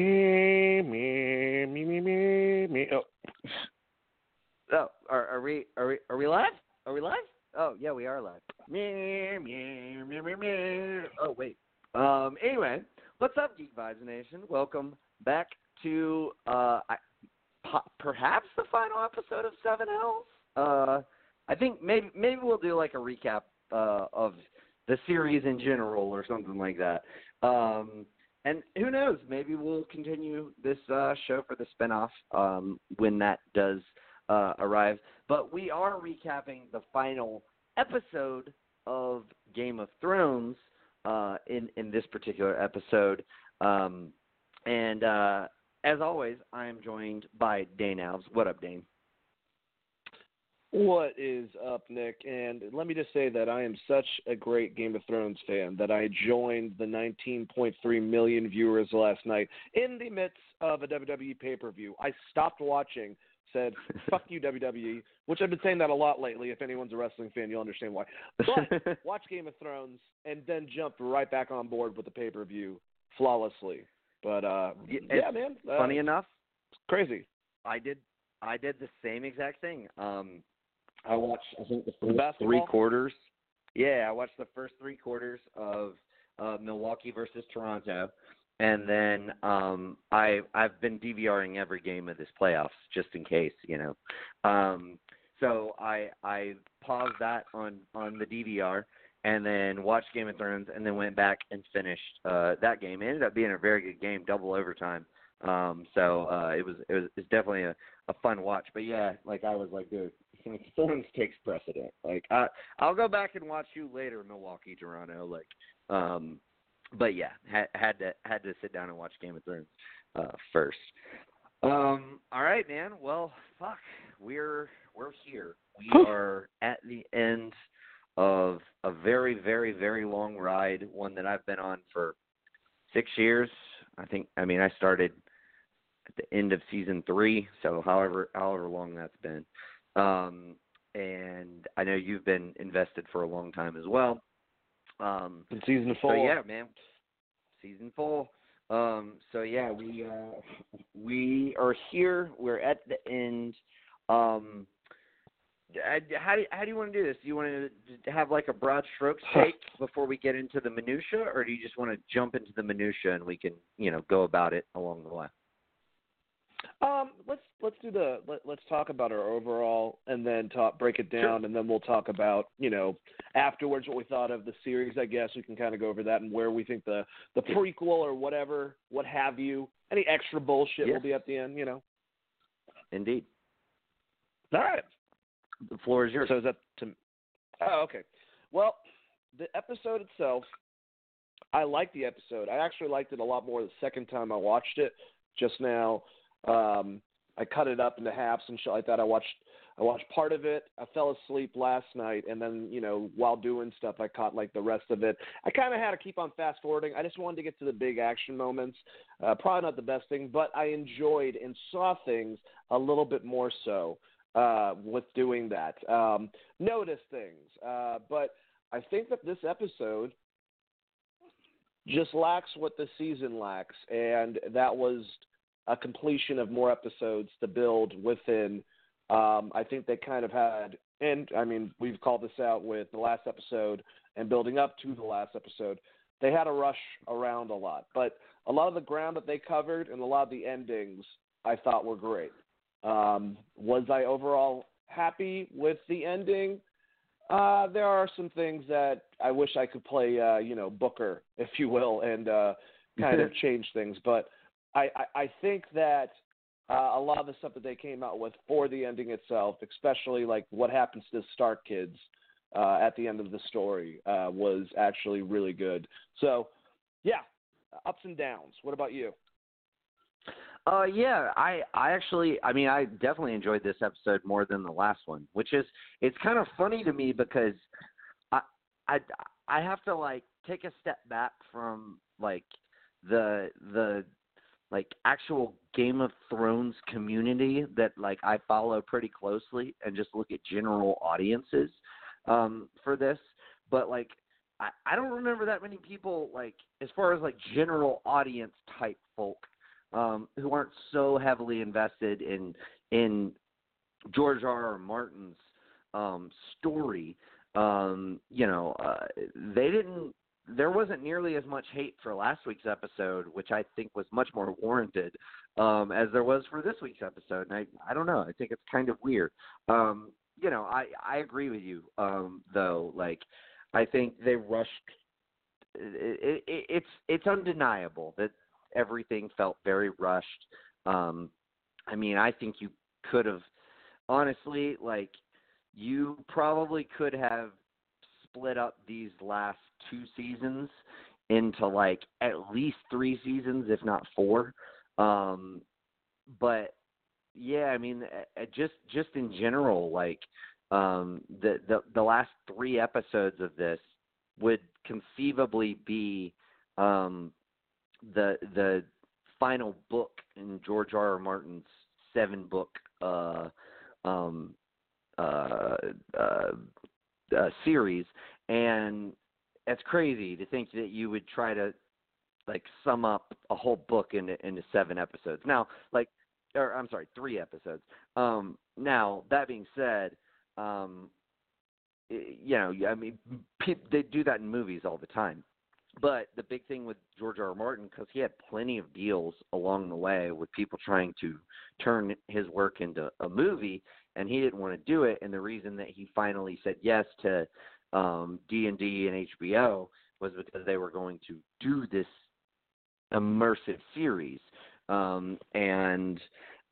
Me, me, me, me, me, me. Oh. Oh, are, are we are we are we live? Are we live? Oh yeah, we are live. Me, me, me, me, me. Oh wait. Um. Anyway, what's up, Geek Vibes Nation? Welcome back to uh, I, po- perhaps the final episode of Seven Hells. Uh, I think maybe maybe we'll do like a recap uh, of the series in general or something like that. Um, and who knows? Maybe we'll continue this uh, show for the spinoff um, when that does uh, arrive. But we are recapping the final episode of Game of Thrones uh, in in this particular episode. Um, and uh, as always, I am joined by Dane Alves. What up, Dane? What is up, Nick? And let me just say that I am such a great Game of Thrones fan that I joined the 19.3 million viewers last night in the midst of a WWE pay per view. I stopped watching, said, fuck you, WWE, which I've been saying that a lot lately. If anyone's a wrestling fan, you'll understand why. But watch Game of Thrones and then jumped right back on board with the pay per view flawlessly. But uh, Yeah, yeah, man. Uh, Funny enough, crazy. I did I did the same exact thing. Um, I watched I think the first Basketball? three quarters. Yeah, I watched the first three quarters of uh, Milwaukee versus Toronto, and then um, I I've been DVRing every game of this playoffs just in case, you know. Um, so I I paused that on on the DVR and then watched Game of Thrones and then went back and finished uh, that game. It ended up being a very good game, double overtime. Um, so uh, it was it was it's definitely a, a fun watch. But yeah, like I was like, dude, Thrones takes precedent. Like I I'll go back and watch you later, Milwaukee, Toronto. Like, um, but yeah, had had to had to sit down and watch Game of Thrones uh, first. Um, all right, man. Well, fuck, we're we're here. We are at the end of a very, very, very long ride. One that I've been on for six years. I think. I mean, I started at the end of season three, so however however long that's been. Um, and I know you've been invested for a long time as well. Um, In season so four. yeah, man, season four. Um, so yeah, we uh, we are here. We're at the end. Um, I- how do how do you want to do this? Do you want to have like a broad strokes take before we get into the minutia, or do you just want to jump into the minutia and we can you know go about it along the way? Um, let's let's do the let, let's talk about our overall, and then talk break it down, and then we'll talk about you know afterwards what we thought of the series. I guess we can kind of go over that and where we think the the prequel or whatever, what have you, any extra bullshit will be at the end. You know. Indeed, All right. the floor is yours. So is that to? Oh, okay. Well, the episode itself, I liked the episode. I actually liked it a lot more the second time I watched it. Just now, um, I cut it up into halves and shit like that. I watched. I watched part of it. I fell asleep last night, and then you know while doing stuff, I caught like the rest of it. I kind of had to keep on fast forwarding. I just wanted to get to the big action moments. Uh, probably not the best thing, but I enjoyed and saw things a little bit more so uh, with doing that. Um, notice things, uh, but I think that this episode just lacks what the season lacks, and that was a completion of more episodes to build within. Um, I think they kind of had, and I mean, we've called this out with the last episode and building up to the last episode. They had a rush around a lot, but a lot of the ground that they covered and a lot of the endings I thought were great. Um, was I overall happy with the ending? Uh, there are some things that I wish I could play, uh, you know, Booker, if you will, and uh, kind of change things. But I, I, think that uh, a lot of the stuff that they came out with for the ending itself, especially like what happens to the Stark kids uh, at the end of the story, uh, was actually really good. So, yeah, ups and downs. What about you? Uh, yeah, I, I actually, I mean, I definitely enjoyed this episode more than the last one, which is, it's kind of funny to me because I, I, I have to like take a step back from like the, the, like actual Game of Thrones community that like I follow pretty closely and just look at general audiences, um, for this, but like, I, I don't remember that many people like as far as like general audience type folk um, who aren't so heavily invested in in George R. R. Martin's um, story, um, you know, uh, they didn't. There wasn't nearly as much hate for last week's episode, which I think was much more warranted, um, as there was for this week's episode. And I, I don't know. I think it's kind of weird. Um, you know, I, I agree with you, um, though. Like, I think they rushed. It, it, it's it's undeniable that everything felt very rushed. Um, I mean, I think you could have honestly like you probably could have split up these last two seasons into like at least three seasons, if not four. Um, but yeah, I mean, just just in general, like um, the the the last three episodes of this would conceivably be um, the the final book in George R. R. Martin's seven book uh, um, uh, uh, uh, series, and it's crazy to think that you would try to like sum up a whole book into into seven episodes. Now, like, or I'm sorry, three episodes. Um, now that being said, um, you know, I mean, pe- they do that in movies all the time. But the big thing with George R. R. Martin, because he had plenty of deals along the way with people trying to turn his work into a movie, and he didn't want to do it. And the reason that he finally said yes to um, D and D and HBO was because they were going to do this immersive series, um, and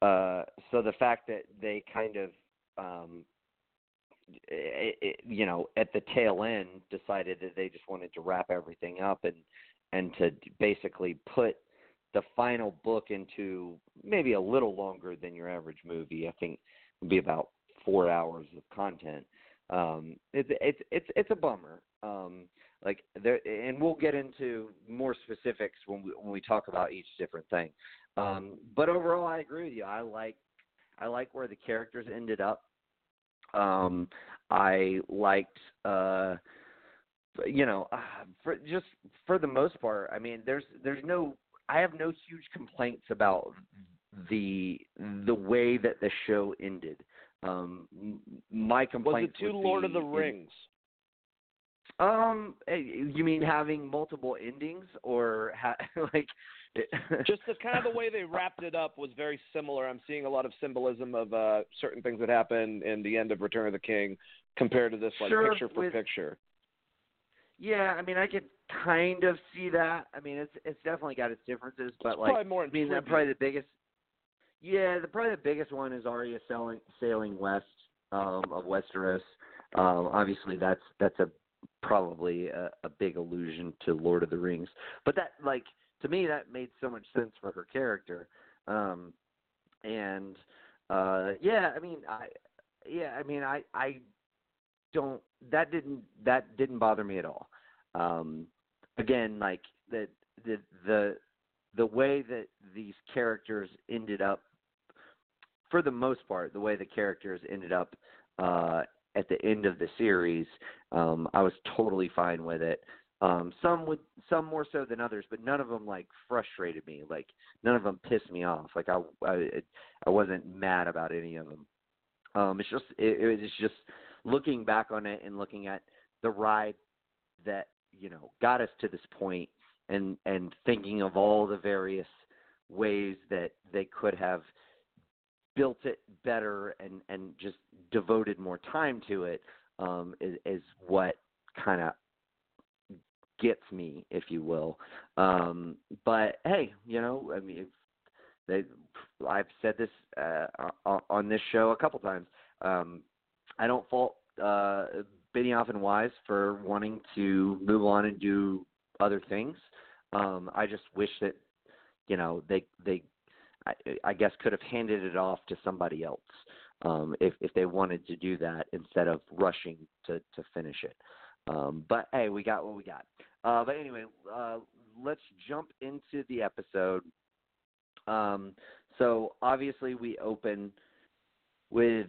uh, so the fact that they kind of um, it, it, you know, at the tail end, decided that they just wanted to wrap everything up and and to basically put the final book into maybe a little longer than your average movie. I think would be about four hours of content. Um, it's it's it's it's a bummer. Um, like there, and we'll get into more specifics when we when we talk about each different thing. Um, but overall, I agree with you. I like I like where the characters ended up. Um, I liked, uh, you know, uh, for just for the most part. I mean, there's there's no. I have no huge complaints about the the way that the show ended. Um, my complaint was it too Lord of the Rings. Um, eh, you mean having multiple endings, or ha- like just the kind of the way they wrapped it up was very similar. I'm seeing a lot of symbolism of uh certain things that happen in the end of Return of the King compared to this like sure, picture for with, picture. Yeah, I mean I could kind of see that. I mean it's it's definitely got its differences, but it's like probably more I mean tribute. probably the biggest yeah, the probably the biggest one is Arya sailing sailing west um, of Westeros. Um, obviously, that's that's a probably a, a big allusion to Lord of the Rings. But that like to me that made so much sense for her character. Um, and uh, yeah, I mean I yeah, I mean I I don't that didn't that didn't bother me at all. Um, again, like the the the the way that these characters ended up for the most part, the way the characters ended up uh, at the end of the series, um, I was totally fine with it. Um, some would, some more so than others, but none of them like frustrated me. Like none of them pissed me off. Like I, I, I wasn't mad about any of them. Um, it's just, it, it was just looking back on it and looking at the ride that you know got us to this point, and and thinking of all the various ways that they could have built it better and and just devoted more time to it um, is, is what kind of gets me, if you will. Um, but hey, you know, I mean, they, I've said this uh, on this show a couple times. Um, I don't fault uh, Benioff and Weiss for wanting to move on and do other things. Um, I just wish that you know they they I, I guess could have handed it off to somebody else um, if if they wanted to do that instead of rushing to to finish it. Um, but hey, we got what we got. Uh, but anyway, uh, let's jump into the episode. Um, so obviously we open with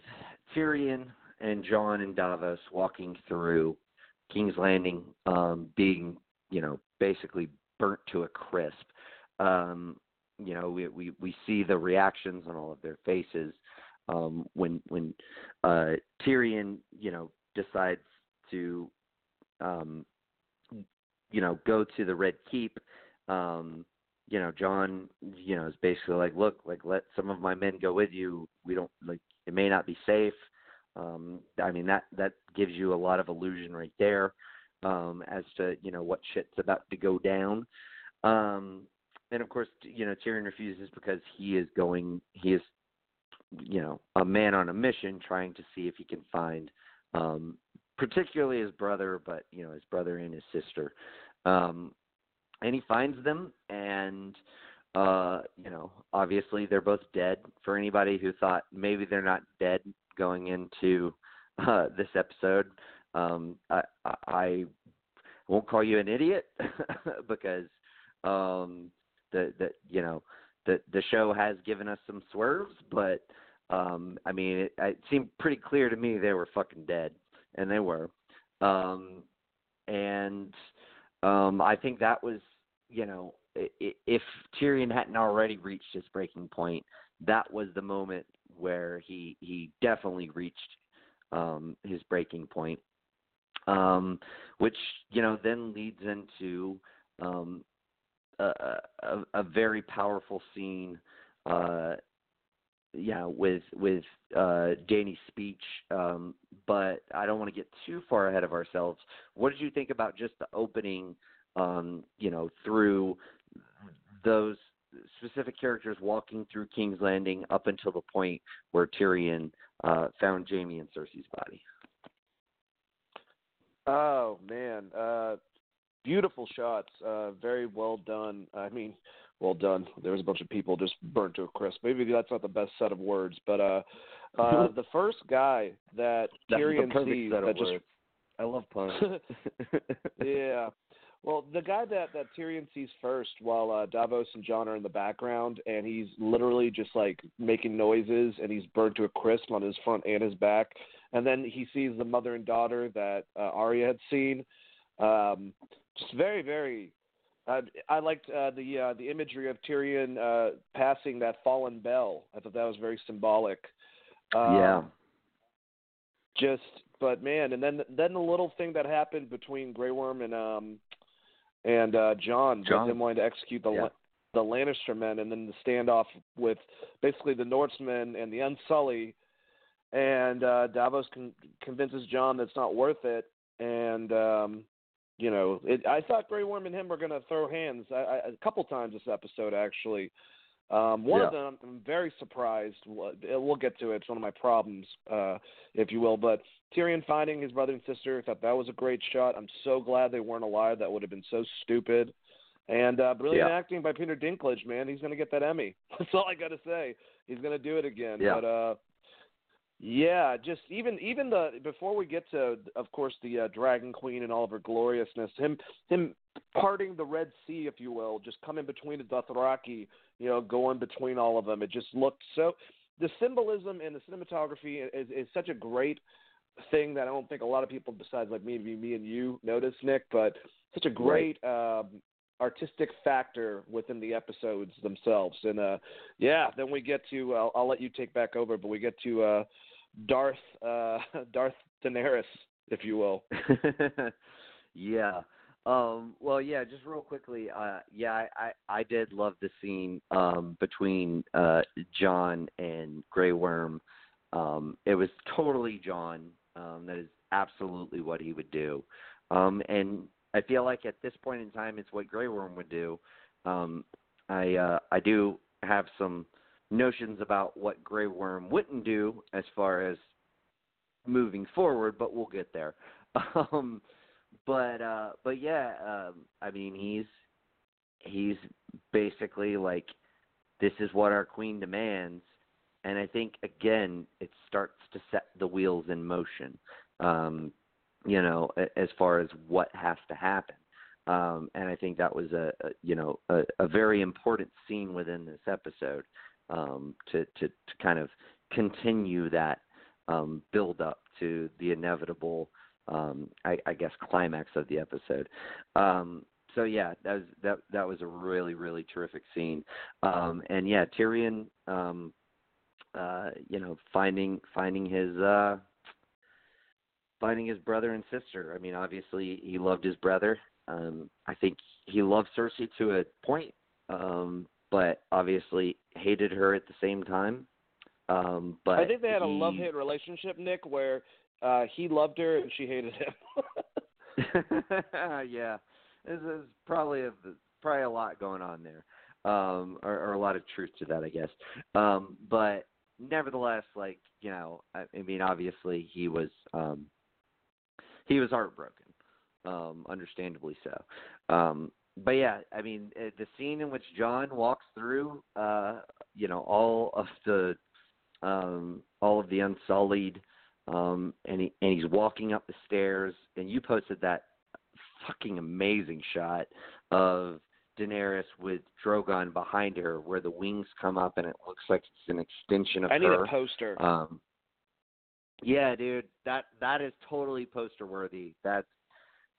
Tyrion and Jon and Davos walking through King's Landing, um, being you know basically burnt to a crisp. Um, you know we we we see the reactions on all of their faces um, when when uh, Tyrion you know decides to um, you know go to the Red Keep. Um, you know, Jon, you know, is basically like, look, like let some of my men go with you. We don't like it may not be safe. Um, I mean that that gives you a lot of illusion right there um, as to you know what shit's about to go down. Um, and of course, you know Tyrion refuses because he is going. He is, you know, a man on a mission, trying to see if he can find, um, particularly his brother, but you know his brother and his sister. Um, and he finds them, and uh, you know, obviously they're both dead. For anybody who thought maybe they're not dead going into uh, this episode, um, I, I won't call you an idiot because um, the the you know the the show has given us some swerves, but um, I mean it, it seemed pretty clear to me they were fucking dead, and they were, um, and um, I think that was you know if Tyrion hadn't already reached his breaking point, that was the moment where he he definitely reached um, his breaking point um, which you know then leads into um, a, a, a very powerful scene. Uh, yeah, with with uh, Dany's speech, um, but I don't want to get too far ahead of ourselves. What did you think about just the opening? Um, you know, through those specific characters walking through King's Landing up until the point where Tyrion uh, found Jaime and Cersei's body. Oh man, uh, beautiful shots. Uh, very well done. I mean, well done. There was a bunch of people just burnt to a crisp. Maybe that's not the best set of words, but uh, uh, the first guy that that's Tyrion sees that just words. I love puns. yeah. Well, the guy that that Tyrion sees first, while uh, Davos and Jon are in the background, and he's literally just like making noises, and he's burnt to a crisp on his front and his back and then he sees the mother and daughter that uh, Arya had seen. Um, just very, very. Uh, I liked uh, the uh, the imagery of Tyrion uh, passing that fallen bell. I thought that was very symbolic. Um, yeah. Just, but man, and then then the little thing that happened between Grey Worm and um and uh, Jon, Jon. them wanting to execute the yeah. the Lannister men, and then the standoff with basically the Norsemen and the Unsullied and uh, Davos con- convinces Jon that it's not worth it, and um, you know, it, I thought Grey Worm and him were going to throw hands I, I, a couple times this episode actually. Um, one yeah. of them, I'm very surprised. We'll get to it. It's one of my problems, uh, if you will. But Tyrion finding his brother and sister, I thought that was a great shot. I'm so glad they weren't alive. That would have been so stupid. And uh, brilliant yeah. acting by Peter Dinklage, man. He's going to get that Emmy. That's all I got to say. He's going to do it again. Yeah. But uh, yeah, just even even the before we get to, of course, the uh, Dragon Queen and all of her gloriousness, him him parting the Red Sea, if you will, just coming between the Dothraki, you know, going between all of them. It just looked so. The symbolism and the cinematography is, is such a great thing that I don't think a lot of people, besides like maybe me and you, notice, Nick. But such a great um, artistic factor within the episodes themselves. And uh, yeah, then we get to. I'll, I'll let you take back over, but we get to. Uh, Darth uh, Darth Daenerys, if you will. yeah. Um, well, yeah. Just real quickly, uh, yeah, I, I, I did love the scene um, between uh, Jon and Grey Worm. Um, it was totally Jon. Um, that is absolutely what he would do. Um, and I feel like at this point in time, it's what Grey Worm would do. Um, I uh, I do have some notions about what Grey Worm wouldn't do as far as moving forward, but we'll get there. Um, but uh, but yeah, um, I mean he's he's basically like this is what our queen demands, and I think again it starts to set the wheels in motion. Um, you know, as far as what has to happen. Um, and I think that was a, a you know a, a very important scene within this episode um, to, to, to kind of continue that um, build up to the inevitable, um, I, I guess, climax of the episode. Um, so yeah, that was that that was a really really terrific scene. Um, and yeah, Tyrion, um, uh, you know, finding finding his uh, finding his brother and sister. I mean, obviously he loved his brother. Um, I think he loved Cersei to a point, um, but obviously hated her at the same time. Um, but I think they had he, a love hate relationship, Nick, where uh he loved her and she hated him. yeah, this is probably a probably a lot going on there, um, or, or a lot of truth to that, I guess. Um, but nevertheless, like you know, I, I mean, obviously he was um, he was heartbroken, um, understandably so. Um, but yeah, I mean, uh, the scene in which Jon walks through, uh, you know, all of the um, all of the Unsullied, um, and he and he's walking up the stairs, and you posted that fucking amazing shot of Daenerys with Drogon behind her, where the wings come up and it looks like it's an extension of I need her. a poster. Um, yeah, dude, that that is totally poster worthy. That's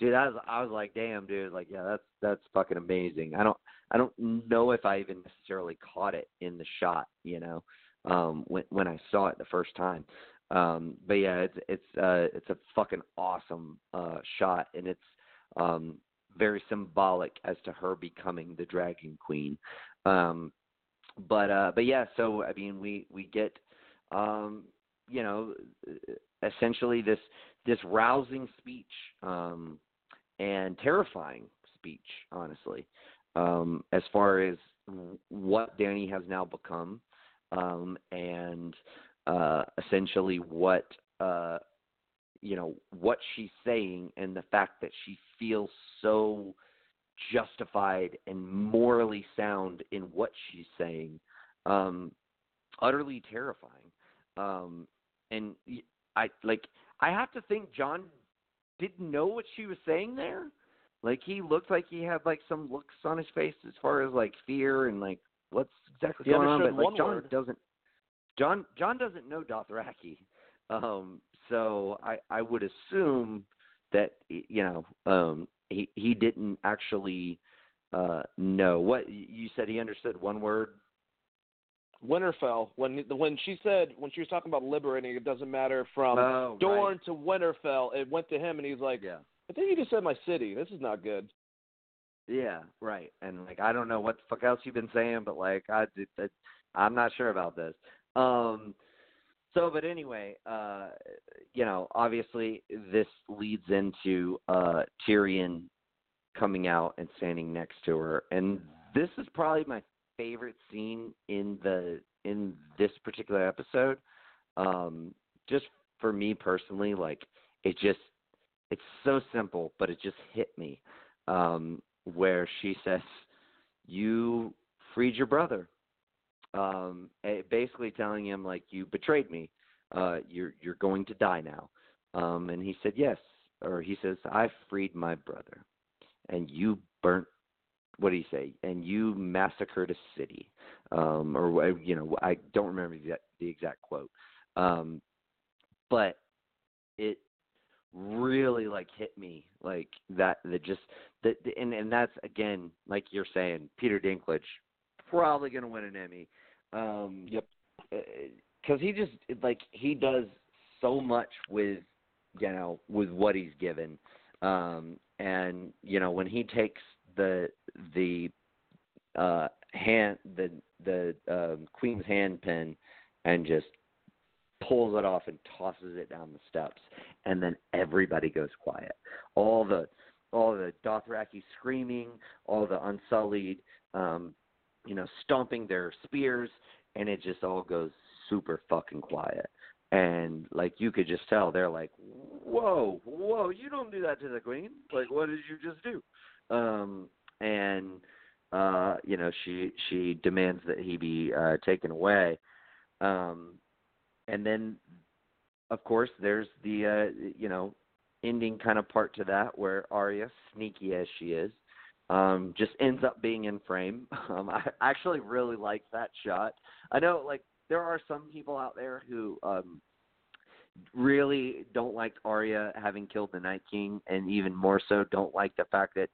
dude. I was I was like, damn, dude, like yeah, that's that's fucking amazing. I don't I don't know if I even necessarily caught it in the shot, you know, um, when when I saw it the first time. Um, but yeah, it's it's uh it's a fucking awesome uh shot, and it's um very symbolic as to her becoming the Dragon Queen. Um, but uh, but yeah, so I mean, we we get um, you know essentially this this rousing speech um, and terrifying speech, honestly, um, as far as what Dany has now become, um, and uh, essentially what uh, you know what she's saying and the fact that she feels so justified and morally sound in what she's saying um utterly terrifying. Um and i like i have to think jon didn't know what she was saying there? Like he looked like he had like some looks on his face as far as like fear and like what's exactly He going on? but like jon word. doesn't Jon Jon doesn't know dothraki. Um so I I would assume that you know um he he didn't actually uh know. What you said he understood one word Winterfell. When when she said when she was talking about liberating, it doesn't matter from oh, Dorne right. to Winterfell. It went to him, and he's like, yeah I think you just said my city. This is not good. yeah right and like I don't know what the fuck else you've been saying but like I, I I'm not sure about this um so but anyway uh you know obviously this leads into uh Tyrion coming out and standing next to her and this is probably my favorite scene in the in this particular episode? Um just for me personally like it just it's so simple but it just hit me um where she says you freed your brother. Um eh, basically telling him like you betrayed me. Uh you're you're going to die now. Um and he said yes or he says i freed my brother and you burnt what do you say and you massacred a city um or uh, you know i don't remember the, exact- the exact quote um but it really like hit me like that that just that and and that's again like you're saying peter dinklage probably going to win an emmy um Yep. because he just like he does so much with you know with what he's given um and you know when he takes the the uh hand the the um queen's hand pin and just pulls it off and tosses it down the steps. And then everybody goes quiet. All the all the dothraki screaming all the unsullied um you know stomping their spears and it just all goes super fucking quiet. And like you could just tell they're like whoa whoa you don't do that to the queen. Like what did you just do um and uh you know she she demands that he be uh taken away. Um and then of course there's the uh you know ending kind of part to that where Arya sneaky as she is um just ends up being in frame. Um I actually really like that shot. I know like there are some people out there who um really don't like Arya having killed the Night King and even more so don't like the fact that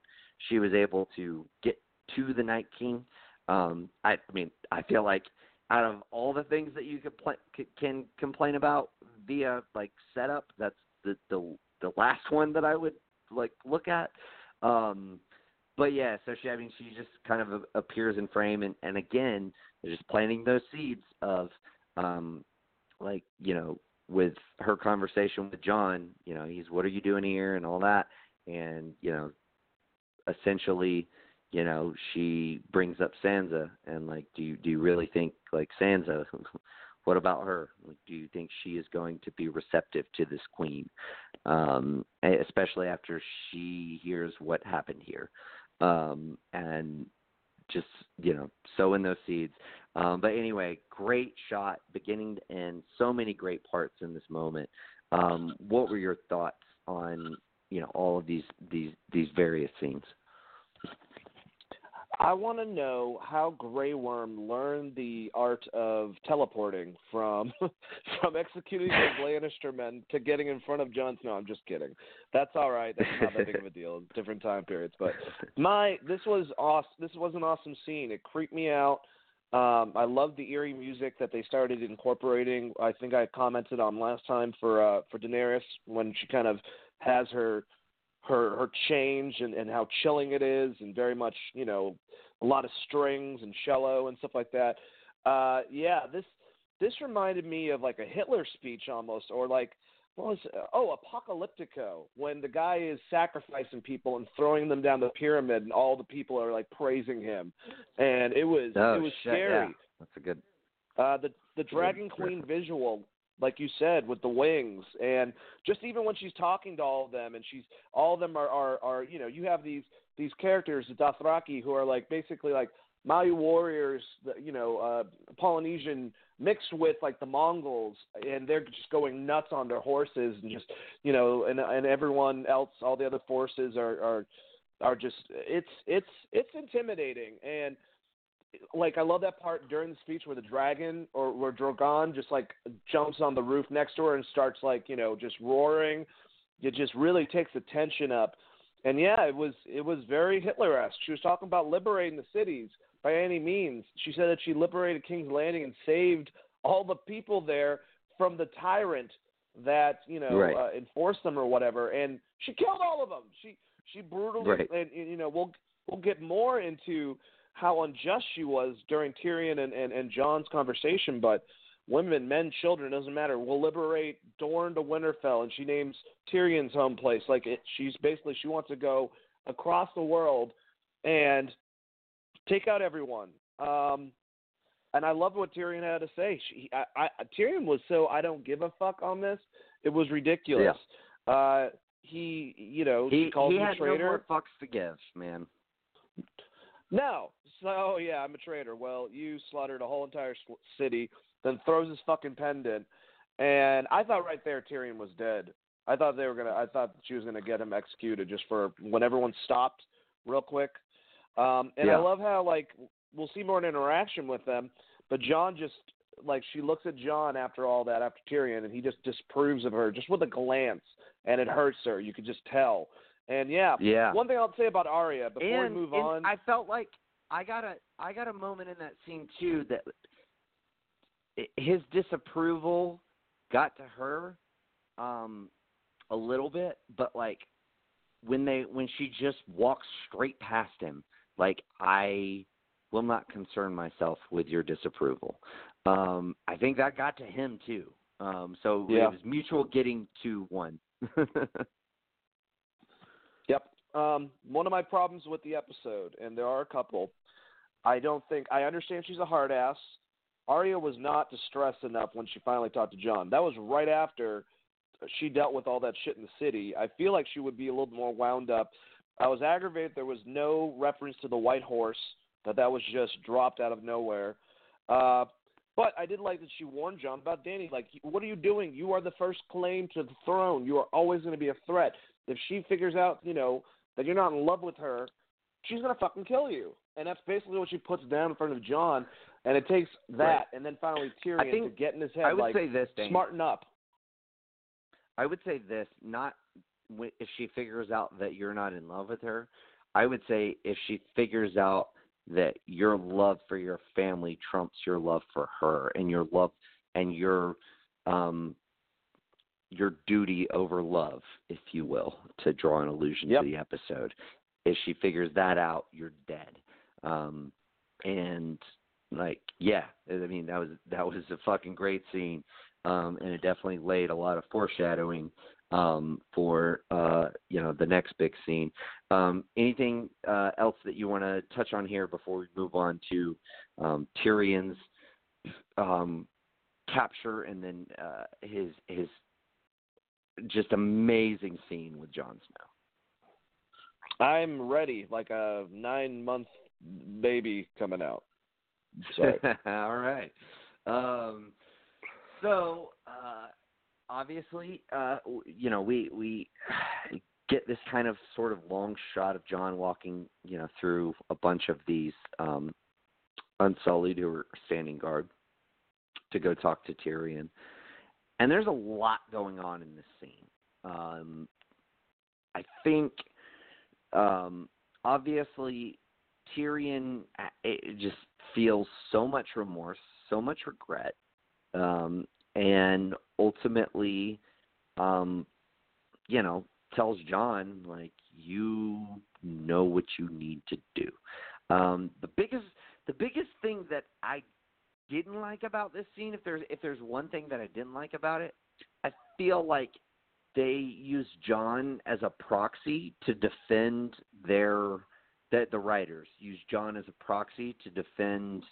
she was able to get to the Night King. Um, I, I mean, I feel like out of all the things that you could pl- can complain about via like setup, that's the the the last one that I would like look at. Um, but yeah, so she, I mean, she just kind of appears in frame, and and again, they're just planting those seeds of, um, like you know, with her conversation with Jon, you know, he's what are you doing here and all that, and you know, essentially, you know, she brings up Sansa and like, do you do you really think like Sansa? what about her? Like, do you think she is going to be receptive to this queen, um, especially after she hears what happened here, um, and just you know, sowing those seeds. Um, but anyway, great shot, beginning to end. So many great parts in this moment. Um, what were your thoughts on you know all of these these these various scenes? I want to know how Grey Worm learned the art of teleporting from from executing the Lannister men to getting in front of Jon Snow. I'm just kidding. That's all right. That's not that big of a deal. Different time periods, but my this was awesome. This was an awesome scene. It creeped me out. Um, I love the eerie music that they started incorporating. I think I commented on last time for uh, for Daenerys when she kind of has her her her change and, and how chilling it is, and very much you know a lot of strings and cello and stuff like that. Uh, yeah, this this reminded me of like a Hitler speech almost, or like what was oh Apocalyptico when the guy is sacrificing people and throwing them down the pyramid, and all the people are like praising him, and it was oh, it was shit, scary. Yeah. That's a good. Uh, the the Dragon Queen visual like you said, with the wings, and just even when she's talking to all of them, and she's all of them are are, are you know you have these these characters, the Dothraki, who are like basically like Maui warriors, you know, uh, Polynesian mixed with like the Mongols, and they're just going nuts on their horses, and just you know, and and everyone else, all the other forces are are are just it's it's it's intimidating. And like I love that part during the speech where the dragon or where Drogon just like jumps on the roof next to her and starts like you know just roaring. It just really takes the tension up, and yeah, it was it was very Hitler-esque. She was talking about liberating the cities by any means. She said that she liberated King's Landing and saved all the people there from the tyrant that you know right. uh, enforced them or whatever, and she killed all of them. She she brutally right. and you know we'll we'll get more into how unjust she was during Tyrion and, and, and Jon's conversation, but women, men, children, doesn't matter. We'll liberate Dorne to Winterfell, and she names Tyrion's home place. Like it, she's basically she wants to go across the world and take out everyone. Um, and I love what Tyrion had to say. She, I, I, Tyrion was so I don't give a fuck on this. It was ridiculous. Yeah. Uh, he, you know, he, calls he him had a traitor. no more fucks to give, man. No. So, oh, yeah, I'm a traitor. Well, you slaughtered a whole entire city, then throws his fucking pendant, and I thought right there Tyrion was dead. I thought they were gonna. I thought she was gonna get him executed just for when everyone stopped, real quick. Um, and yeah. I love how like we'll see more interaction with them, but Jon just like she looks at Jon after all that after Tyrion, and he just disapproves of her just with a glance, and it hurts her. You could just tell. And yeah, yeah. One thing I'll say about Arya before and, we move and on, I felt like I got a I got a moment in that scene too that his disapproval got to her um a little bit, but like when they when she just walks straight past him, like I will not concern myself with your disapproval. Um I think that got to him too. Um so yeah. it was mutual getting to one. Yep. Um, one of my problems with the episode, and there are a couple, I don't think I understand she's a hard ass. Arya was not distressed enough when she finally talked to Jon. That was right after she dealt with all that shit in the city. I feel like she would be a little more wound up. I was aggravated there was no reference to the white horse, that that was just dropped out of nowhere. Uh, but I did like that she warned Jon about Dany. Like, what are you doing? You are the first claim to the throne. You are always going to be a threat. If she figures out, you know, that you're not in love with her, she's going to fucking kill you. And that's basically what she puts down in front of Jon. And it takes that, right. and then finally Tyrion think, to get in his head. I would like, say this, Dane. smarten up. I would say this: not if she figures out that you're not in love with her. I would say if she figures out that your love for your family trumps your love for her and your love and your um your duty over love, if you will, to draw an allusion yep. to the episode. If she figures that out, you're dead. Um and like yeah, I mean that was that was a fucking great scene. Um and it definitely laid a lot of foreshadowing um, for uh, you know the next big scene. Um, anything uh, else that you want to touch on here before we move on to um, Tyrion's um, capture and then uh, his his just amazing scene with Jon Snow? I'm ready, like a nine month baby coming out. All right. Um, so uh, obviously, uh, you know, we we get this kind of sort of long shot of Jon walking, you know, through a bunch of these um, Unsullied who are standing guard to go talk to Tyrion. And there's a lot going on in this scene. Um, I think, um, obviously, Tyrion uh, it just feels so much remorse, so much regret, um, and ultimately, um, you know, tells Jon like you know what you need to do. Um, the biggest the biggest thing that I didn't like about this scene, if there's if there's one thing that I didn't like about it, I feel like they used Jon as a proxy to defend their that the writers used Jon as a proxy to defend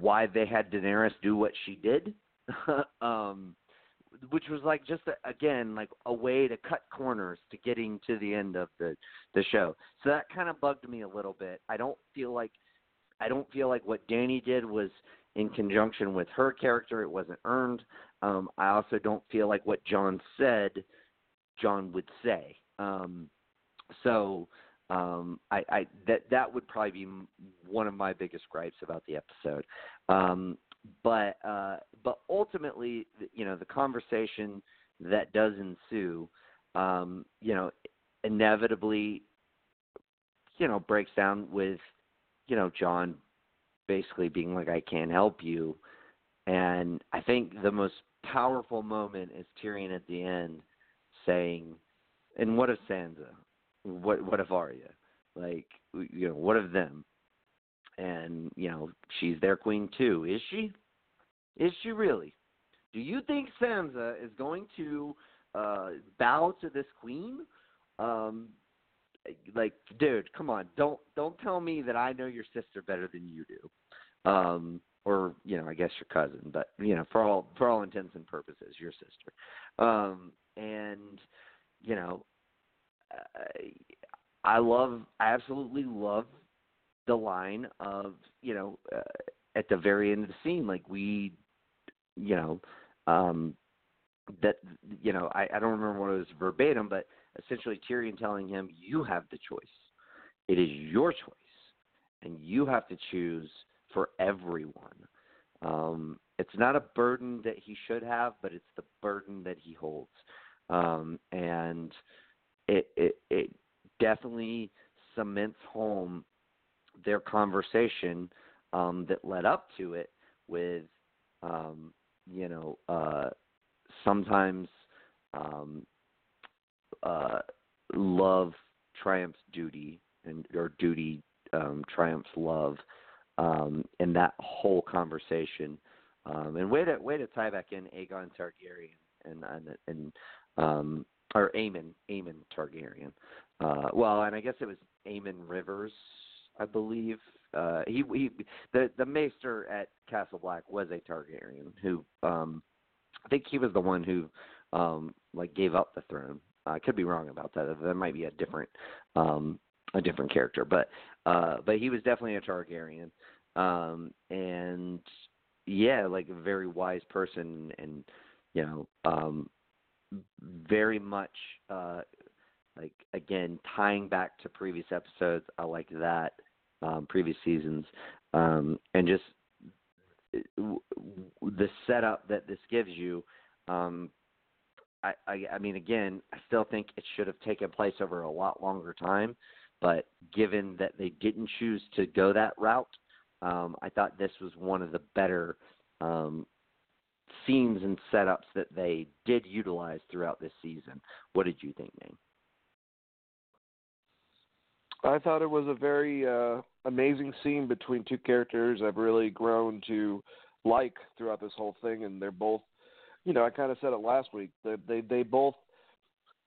why they had Daenerys do what she did, um, which was like just a, again like a way to cut corners to getting to the end of the the show. So that kind of bugged me a little bit. I don't feel like I don't feel like what Dany did was in conjunction with her character. It wasn't earned. Um, I also don't feel like what Jon said, Jon would say. Um, so um, I, I that that would probably be one of my biggest gripes about the episode. Um, but uh, but ultimately, you know, the conversation that does ensue, um, you know, inevitably, you know, breaks down with, you know, Jon basically being like, "I can't help you," and I think the most powerful moment is Tyrion at the end saying, "And what of Sansa? what what of Arya? Like you know, what of them? And you know, she's their queen too. Is she? Is she really? Do you think Sansa is going to uh bow to this queen? Um like dude, come on. Don't don't tell me that I know your sister better than you do. Um or you know, I guess your cousin, but you know, for all for all intents and purposes, your sister. Um and you know, I love, I absolutely love the line of, you know, uh, at the very end of the scene, like we, you know, um, that, you know, I, I don't remember what it was verbatim, but essentially Tyrion telling him, you have the choice. It is your choice, and you have to choose for everyone. Um, it's not a burden that he should have, but it's the burden that he holds. Um, and it, it it definitely cements home their conversation um, that led up to it with um, you know uh, sometimes um, uh, love triumphs duty and or duty um, triumphs love um, in that whole conversation um, and way to way to tie back in Aegon Targaryen and and, and um, or Aemon, Aemon Targaryen. Uh, well, and I guess it was Aemon Rivers, I believe. Uh, he he the the Maester at Castle Black was a Targaryen who um, I think he was the one who um, like gave up the throne. I could be wrong about that. That might be a different um, a different character, but uh, but he was definitely a Targaryen. Um, and yeah, like a very wise person, and you know, um, very much uh, like again tying back to previous episodes. I like that um, previous seasons, um, and just the setup that this gives you. Um, I, I I mean again, I still think it should have taken place over a lot longer time, but given that they didn't choose to go that route, um, I thought this was one of the better um, scenes and setups that they did utilize throughout this season. What did you think, Nate? I thought it was a very uh, amazing scene between two characters I've really grown to like throughout this whole thing, and they're both, you know, I kind of said it last week. They they they both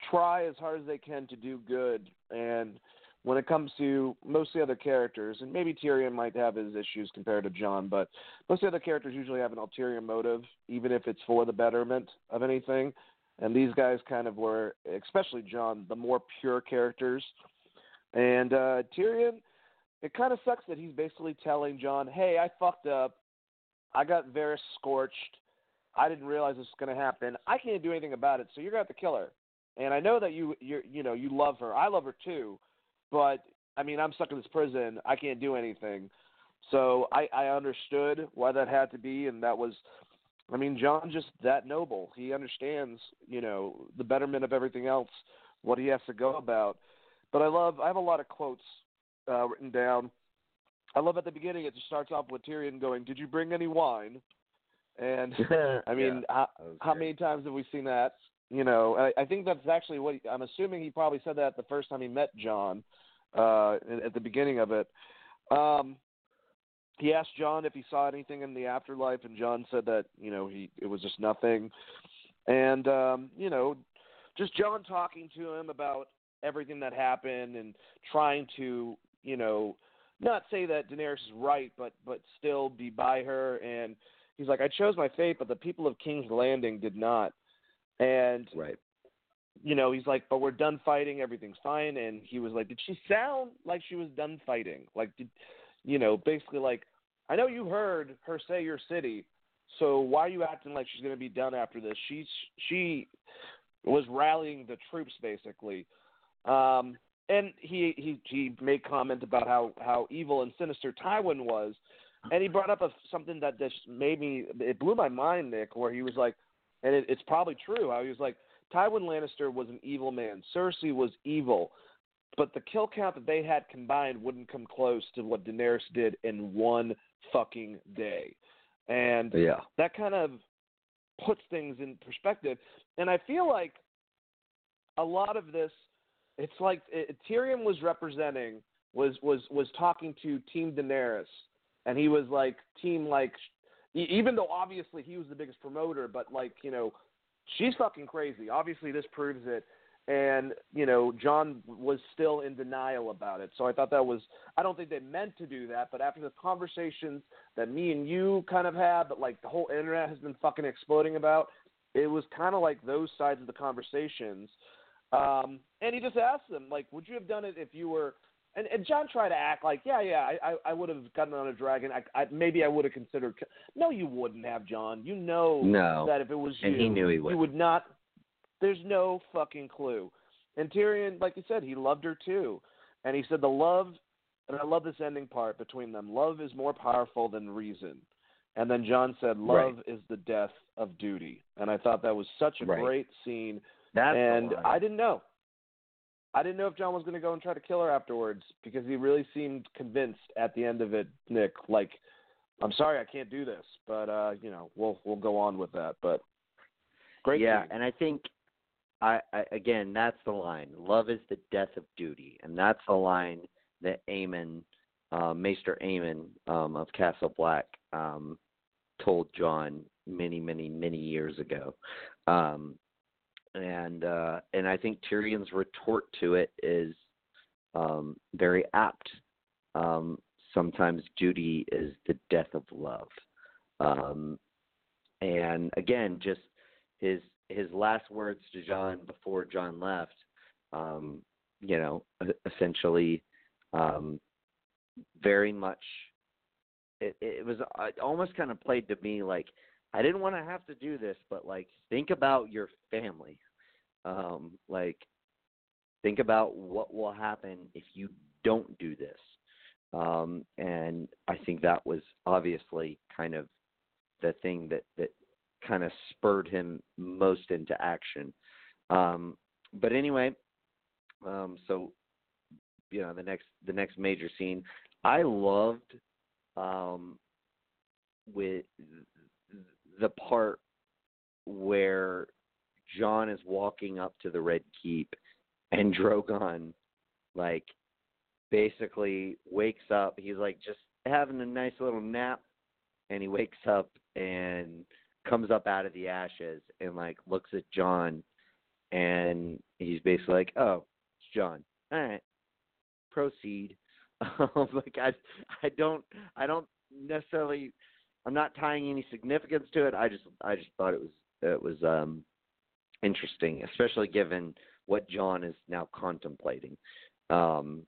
try as hard as they can to do good, and when it comes to most of the other characters, and maybe Tyrion might have his issues compared to Jon, but most of the other characters usually have an ulterior motive, even if it's for the betterment of anything. And these guys kind of were, especially Jon, the more pure characters. And uh, Tyrion, it kind of sucks that he's basically telling Jon, "Hey, I fucked up. I got Varys scorched. I didn't realize this was going to happen. I can't do anything about it. So you're going to have to kill her. And I know that you, you, you know, you love her. I love her too." but I mean, I'm stuck in this prison. I can't do anything. So I, I understood why that had to be, and that was, I mean, Jon just that noble. He understands, you know, the betterment of everything else, what he has to go about. But I love, I have a lot of quotes uh, written down. I love at the beginning. It just starts off with Tyrion going, "Did you bring any wine?" And I mean, yeah, how, how many times have we seen that? You know, I, I think that's actually what he, I'm assuming. He probably said that the first time he met Jon uh, at the beginning of it. Um, he asked Jon if he saw anything in the afterlife, and Jon said that you know he it was just nothing. And um, you know, just Jon talking to him about everything that happened and trying to you know not say that Daenerys is right, but but still be by her. And he's like, I chose my fate, but the people of King's Landing did not. And right you know, he's like, but we're done fighting, everything's fine. And he was like, did she sound like she was done fighting? Like, did, you know, basically like, I know you heard her say your city, so why are you acting like she's going to be done after this? She she was rallying the troops basically, um, and he he he made comment about how how evil and sinister Tywin was, and he brought up a, something that just made me it blew my mind, Nick, where he was like, and it, it's probably true. How he was like Tywin Lannister was an evil man. Cersei was evil. But the kill count that they had combined wouldn't come close to what Daenerys did in one fucking day. And yeah. that kind of puts things in perspective. And I feel like a lot of this, it's like it, Tyrion was representing, was was was talking to Team Daenerys, and he was like team like, even though obviously he was the biggest promoter, but like you know she's fucking crazy. Obviously, this proves it. And you know, Jon was still in denial about it. So I thought that was. I don't think they meant to do that, but after the conversations that me and you kind of had, but like the whole internet has been fucking exploding about, it was kind of like those sides of the conversations. Um, and he just asked them, like, would you have done it if you were and, and Jon tried to act like, yeah, yeah, I, I, I would have gotten on a dragon. I, I maybe I would have considered. No, you wouldn't have, Jon. You know no. that if it was and you, he knew he would. you would not. There's no fucking clue. And Tyrion, like you said, he loved her too, and he said the love, and I love this ending part between them. Love is more powerful than reason. And then Jon said, "Love right. is the death of duty." And I thought that was such a right. great scene. That's and I didn't know. I didn't know if Jon was going to go and try to kill her afterwards because he really seemed convinced at the end of it, Nick. Like, I'm sorry, I can't do this, but uh, you know, we'll we'll go on with that. But great. Yeah, team. and I think, I, I again, that's the line. Love is the death of duty, and that's the line that Aemon, uh, Maester Aemon um, of Castle Black, um, told Jon many, many, many years ago. Um, and uh, and I think Tyrion's retort to it is um, very apt. Um, sometimes duty is the death of love, um, and again, just his his last words to Jon before Jon left, um, you know, essentially, um, very much. It, it was it almost kind of played to me like I didn't want to have to do this, but like think about your family. Um, like think about what will happen if you don't do this. Um, and I think that was obviously kind of the thing that that kind of spurred him most into action Um, but anyway, um, so you know the next the next major scene, I loved um, with the part where Jon is walking up to the Red Keep and Drogon like basically wakes up. He's like just having a nice little nap and he wakes up and comes up out of the ashes and like looks at Jon and he's basically like, "Oh, it's Jon. All right. Proceed." like I I don't I don't necessarily I'm not tying any significance to it. I just I just thought it was it was um interesting, especially given what Jon is now contemplating. Um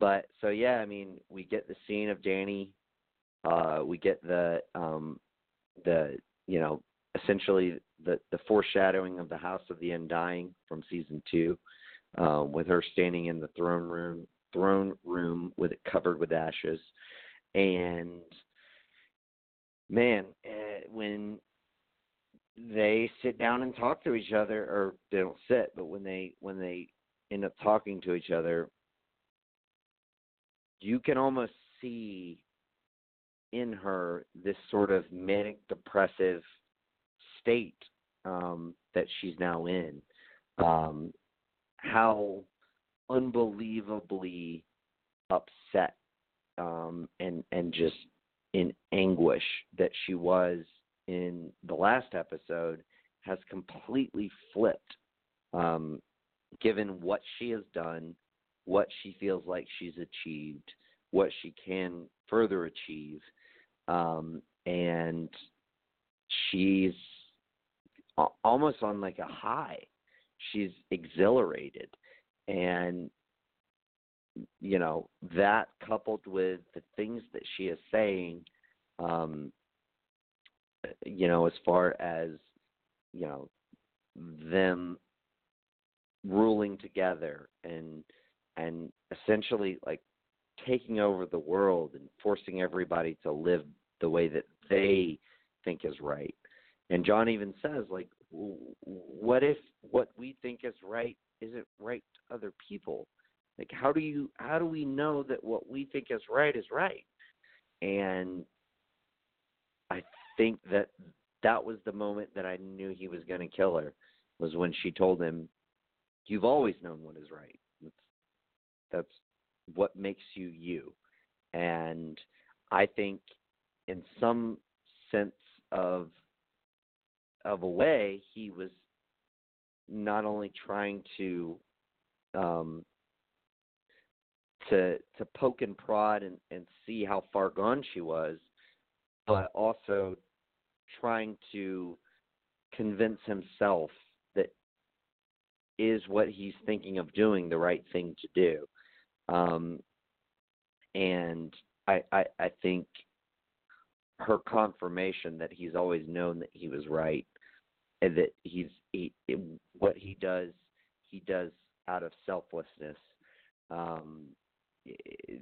but so yeah, I mean, we get the scene of Dany. uh we get the um the you know, essentially the the foreshadowing of the House of the Undying from season 2 uh, with her standing in the throne room throne room with it covered with ashes and man, uh, when they sit down and talk to each other, or they don't sit, but when they when they end up talking to each other, you can almost see in her this sort of manic depressive state um, that she's now in. Um, how unbelievably upset um, and and just in anguish that she was in the last episode has completely flipped um, given what she has done, what she feels like she's achieved, what she can further achieve. Um, and she's almost on like a high. She's exhilarated. And you know that coupled with the things that she is saying um you know as far as you know them ruling together and and essentially like taking over the world and forcing everybody to live the way that they think is right. And Jon even says like what if what we think is right isn't right to other people like how do you how do we know that what we think is right is right? And I think that that was the moment that I knew he was going to kill her was when she told him, "You've always known what is right. That's, that's what makes you you." And I think, in some sense of of a way, he was not only trying to um, to to poke and prod and, and see how far gone she was, but also trying to convince himself that is what he's thinking of doing the right thing to do. Um, and I, I I think her confirmation that he's always known that he was right and that he's he, what he does he does out of selflessness um,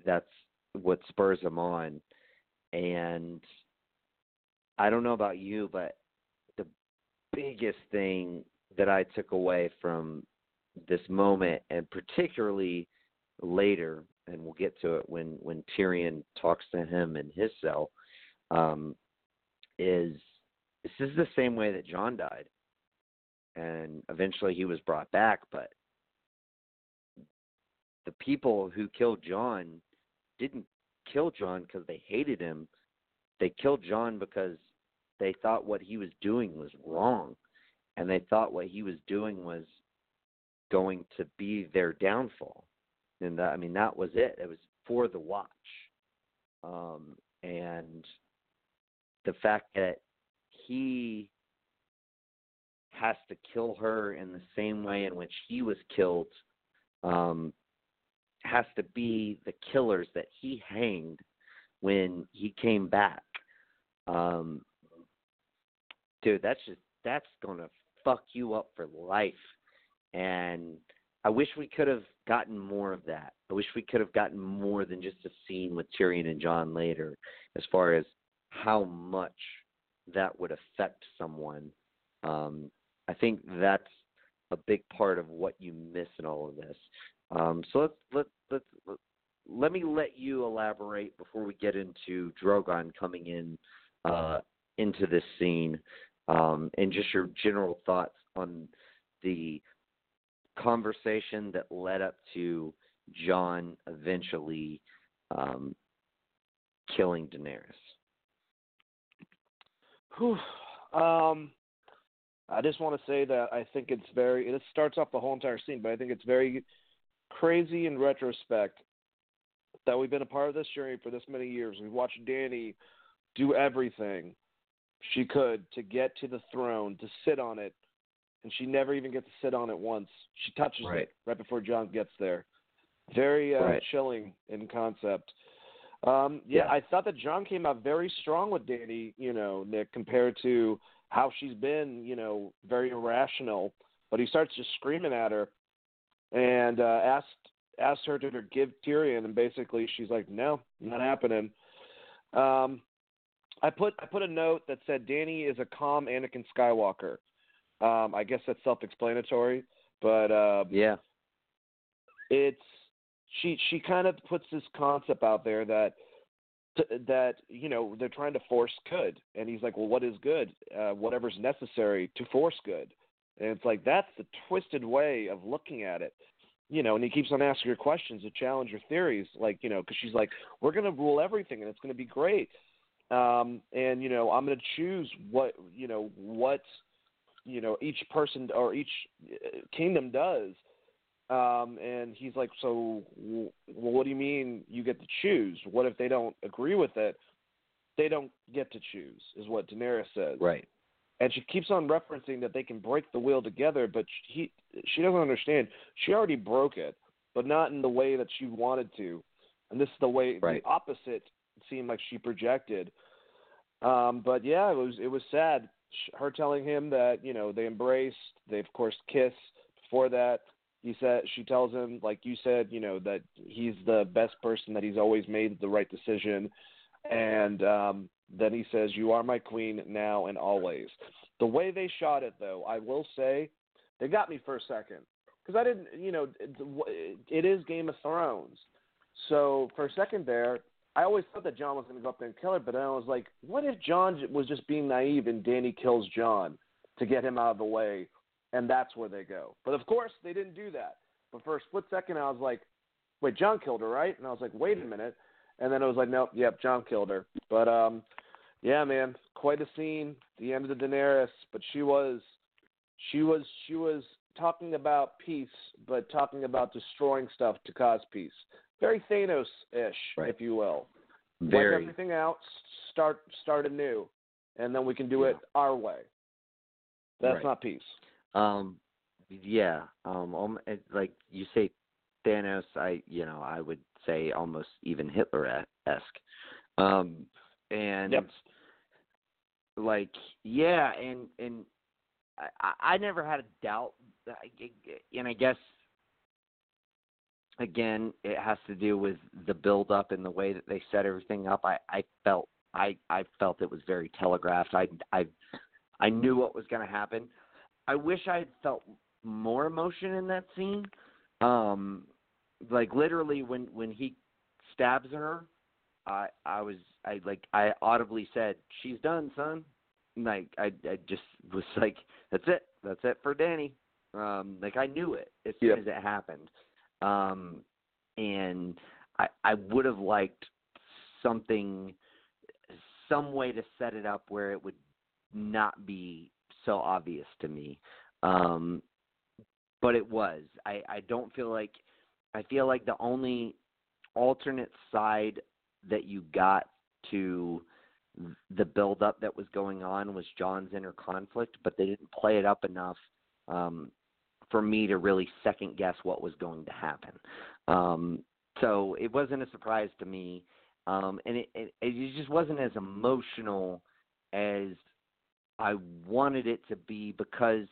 that's what spurs him on. And I don't know about you, but the biggest thing that I took away from this moment, and particularly later, and we'll get to it when when Tyrion talks to him in his cell, um, is this is the same way that Jon died, and eventually he was brought back, but the people who killed Jon didn't kill Jon because they hated him. They killed Jon because they thought what he was doing was wrong, and they thought what he was doing was going to be their downfall. And that, I mean, that was it. It was for the watch, um, and the fact that he has to kill her in the same way in which he was killed um, has to be the killers that he hanged when he came back. Um, dude, that's just that's gonna fuck you up for life. And I wish we could have gotten more of that. I wish we could have gotten more than just a scene with Tyrion and Jon later, as far as how much that would affect someone. Um, I think that's a big part of what you miss in all of this. Um, so let's let let's let, let me let you elaborate before we get into Drogon coming in uh, into this scene, um, and just your general thoughts on the conversation that led up to Jon eventually um, killing Daenerys. Um, I just want to say that I think it's very. It starts off the whole entire scene, but I think it's very crazy in retrospect that we've been a part of this journey for this many years. We've watched Dany do everything she could to get to the throne, to sit on it, and she never even gets to sit on it once. She touches right. it right before Jon gets there. Very uh, right. chilling in concept. Um, yeah, Yeah. I thought that Jon came out very strong with Dany, you know, Nick, compared to how she's been, you know, very irrational. But he starts just screaming at her and uh, asked asked her to give Tyrion, and basically she's like, "No, not happening." Um, I put I put a note that said Dany is a calm Anakin Skywalker. Um, I guess that's self-explanatory, but uh, Yeah. it's she she kind of puts this concept out there that that you know they're trying to force good and he's like well what is good uh whatever's necessary to force good and it's like that's the twisted way of looking at it you know and he keeps on asking her questions to challenge her theories like you know because she's like we're going to rule everything and it's going to be great um and you know i'm going to choose what you know what you know each person or each uh, kingdom does um, and he's like, so what do you mean you get to choose? What if they don't agree with it? They don't get to choose, is what Daenerys says. Right. And she keeps on referencing that they can break the wheel together, but he she doesn't understand. She already broke it, but not in the way that she wanted to. And this is the way Right. the opposite seemed like she projected. Um, but yeah, it was it was sad. Sh- Her telling him that you know they embraced, they of course kiss. Before that, he said she tells him like you said you know that he's the best person that he's always made the right decision and um then he says you are my queen now and always the way they shot it though i will say they got me for a second because i didn't you know it, it is game of thrones so for a second there i always thought that Jon was going to go up there and kill her but then i was like what if Jon was just being naive and Dany kills Jon to get him out of the way and that's where they go. But of course, they didn't do that. But for a split second, I was like, "Wait, Jon killed her, right?" And I was like, "Wait a minute," and then it was like, "Nope, yep, Jon killed her." But um, yeah, man, quite a scene. The end of the Daenerys, but she was, she was, she was talking about peace, but talking about destroying stuff to cause peace. Very Thanos-ish, Right. if you will. Wipe everything out, start start anew, and then we can do Yeah. it our way. That's Right. not peace. Um, yeah. Um, um, like you say, Thanos. I, you know, I would say almost even Hitler esque. Um, and Yep. like, yeah, and and I, I never had a doubt. And I guess again, it has to do with the build up and the way that they set everything up. I I felt I I felt it was very telegraphed. I I I knew what was going to happen. I wish I had felt more emotion in that scene. Um, like literally when when he stabs her, I I was I like I audibly said, "She's done, son." Like I I just was like, "That's it. That's it for Dany." Um, like I knew it as soon as it happened. Um, and I I would have liked something, some way to set it up where it would not be so obvious to me. Um, but it was. I, I don't feel like I feel like the only alternate side that you got to the build up that was going on was Jon's inner conflict, but they didn't play it up enough um, for me to really second guess what was going to happen. Um, so it wasn't a surprise to me, um, and it, it it just wasn't as emotional as I wanted it to be because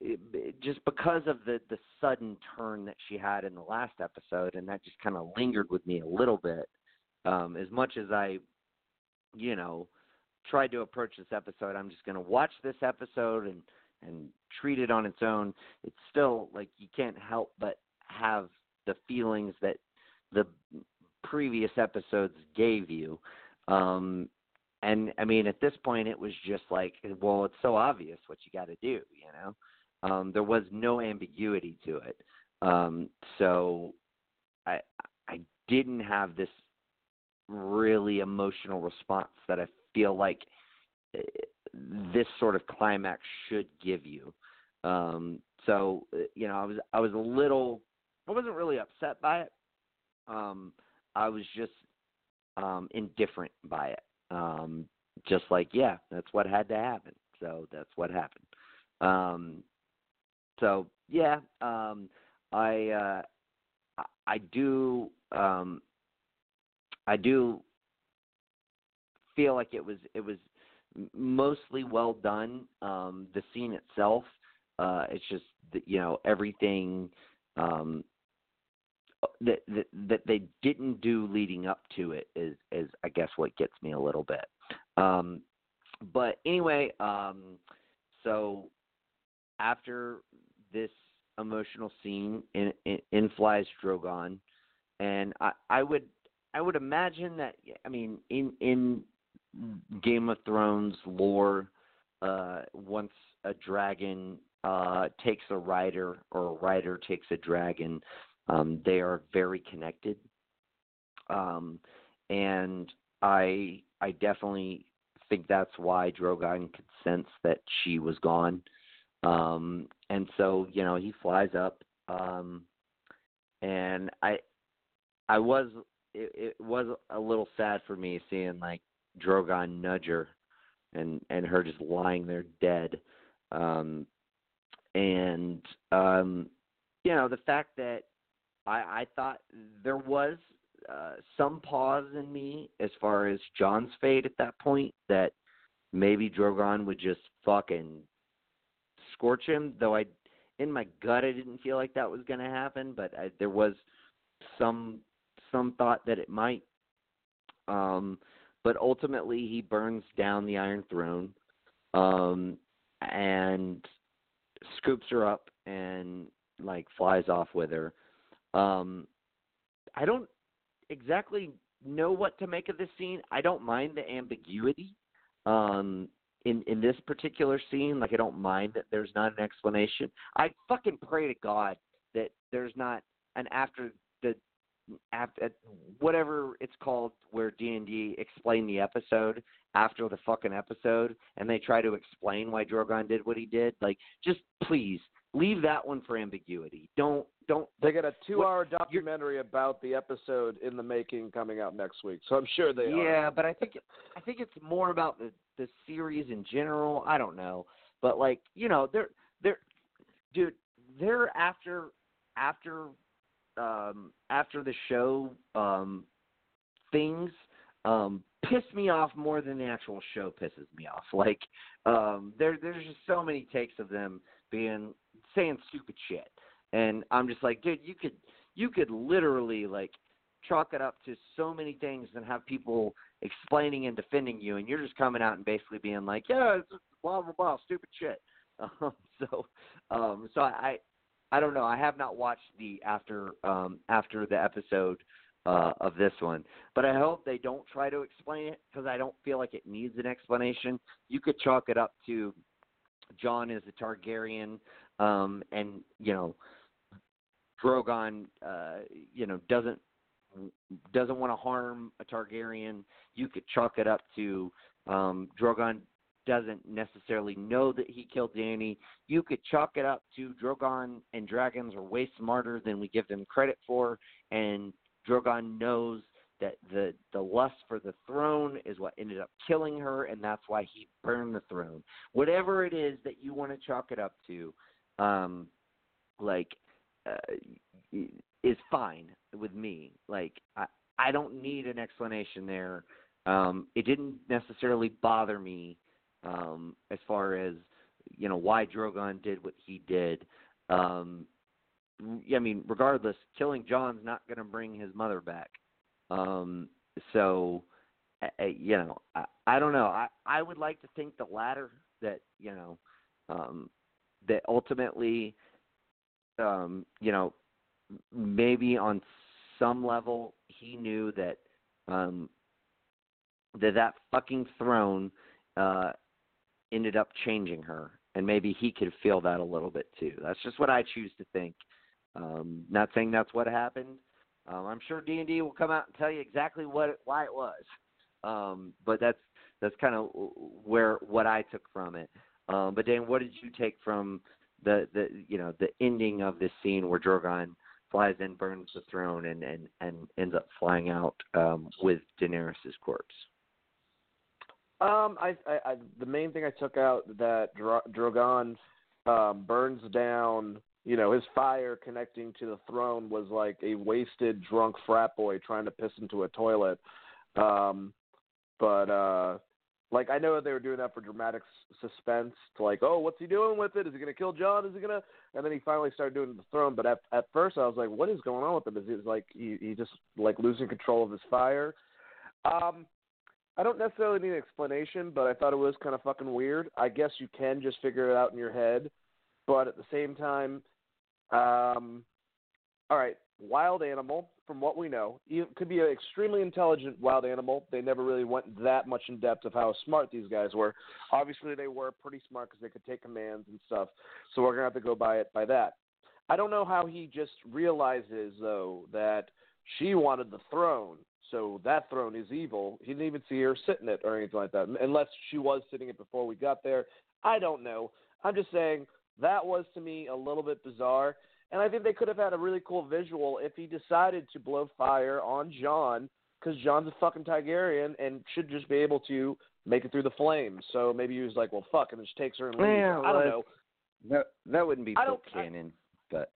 it, just because of the the sudden turn that she had in the last episode, and that just kind of lingered with me a little bit. Um, as much as I, you know, tried to approach this episode, I'm just going to watch this episode and and treat it on its own, it's still like you can't help but have the feelings that the previous episodes gave you. Um and I mean at this point it was just like well it's so obvious what you got to do, you know. Um there was no ambiguity to it. Um so I I didn't have this really emotional response that I feel like eh, this sort of climax should give you. Um, so eh, you know, I was I was a little I wasn't really upset by it. Um, I was just um, indifferent by it. Um, just like yeah, that's what had to happen. So that's what happened. Um, so yeah, um, I uh, I do um, I do feel like it was it was mostly well done. Um, the scene itself, uh, it's just that, you know everything um, that, that that they didn't do leading up to it is is I guess what gets me a little bit. Um, but anyway, um, so after this emotional scene in, in, in flies Drogon, and I, I would I would imagine that I mean in in Game of Thrones lore, uh, once a dragon uh, takes a rider or a rider takes a dragon, um, they are very connected. Um, and I I definitely think that's why Drogon could sense that she was gone. Um, and so you know he flies up, um, and I I was it, it was a little sad for me seeing like Drogon nudge her and and her just lying there dead. Um and um you know, the fact that I I thought there was uh some pause in me as far as Jon's fate at that point that maybe Drogon would just fucking scorch him, though I in my gut I didn't feel like that was going to happen, but I, there was some some thought that it might. Um, but ultimately, he burns down the Iron Throne um, and scoops her up and like flies off with her. Um, I don't exactly know what to make of this scene. I don't mind the ambiguity um, in in this particular scene. Like I don't mind that there's not an explanation. I fucking pray to God that there's not an after the after whatever it's called where D and D explain the episode after the fucking episode, and they try to explain why Drogon did what he did. Like, just please leave that one for ambiguity. Don't don't. They got a two-hour documentary about the episode in the making coming out next week, so I'm sure they yeah, are. But I think I think it's more about the the series in general. I don't know, but like you know, they're they're dude, they're after after um, after the show um, things um, piss me off more than the actual show pisses me off. Like um, there, there's just so many takes of them being saying stupid shit, and I'm just like, dude, you could you could literally like chalk it up to so many things and have people explaining and defending you, and you're just coming out and basically being like, yeah, it's blah blah blah, stupid shit. Um, so, um, so I I don't know. I have not watched the after um, after the episode uh, of this one, but I hope they don't try to explain it because I don't feel like it needs an explanation. You could chalk it up to Jon is a Targaryen, um, and you know Drogon, uh, you know doesn't doesn't want to harm a Targaryen. You could chalk it up to um, Drogon doesn't necessarily know that he killed Dany. You could chalk it up to Drogon and dragons are way smarter than we give them credit for, and Drogon knows that the the lust for the throne is what ended up killing her, and that's why he burned the throne. Whatever it is that you want to chalk it up to, um, like, uh, is fine with me. Like, I I don't need an explanation there. Um, it didn't necessarily bother me um, as far as you know why Drogon did what he did. Um, yeah I mean, regardless, killing Jon's not going to bring his mother back. Um, so, uh, you know, I, I don't know. I I would like to think the latter that you know, um, that ultimately, um, you know, maybe on some level he knew that um, that that fucking throne uh, ended up changing her, and maybe he could feel that a little bit too. That's just what I choose to think. Um, not saying that's what happened. Um, I'm sure D and D will come out and tell you exactly what it, why it was. Um, but that's that's kind of where what I took from it. Um, but Dan, what did you take from the the you know the ending of this scene where Drogon flies in, burns the throne, and and and ends up flying out um, with Daenerys' corpse? Um, I, I, I the main thing I took out that Dro- Drogon um, burns down. You know, his fire connecting to the throne was like a wasted, drunk frat boy trying to piss into a toilet. Um, but uh, like I know they were doing that for dramatic suspense. To like, oh, what's he doing with it? Is he gonna kill John? Is he gonna? And then he finally started doing the throne. But at at first, I was like, what is going on with him? Is he like he he just like losing control of his fire? Um, I don't necessarily need an explanation, but I thought it was kind of fucking weird. I guess you can just figure it out in your head, but at the same time, um, all right, wild animal. From what we know, it could be an extremely intelligent wild animal. They never really went that much in depth of how smart these guys were. Obviously, they were pretty smart because they could take commands and stuff. So we're gonna have to go by it by that. I don't know how he just realizes though that she wanted the throne so that throne is evil. He didn't even see her sitting it or anything like that, unless she was sitting it before we got there. I don't know. I'm just saying that was to me a little bit bizarre, and I think they could have had a really cool visual if he decided to blow fire on Jon, because Jon's a fucking Targaryen and should just be able to make it through the flames. So maybe he was like, "Well, fuck," and just takes her and leaves. Yeah, I don't know. That that wouldn't be I book don't- I- canon, but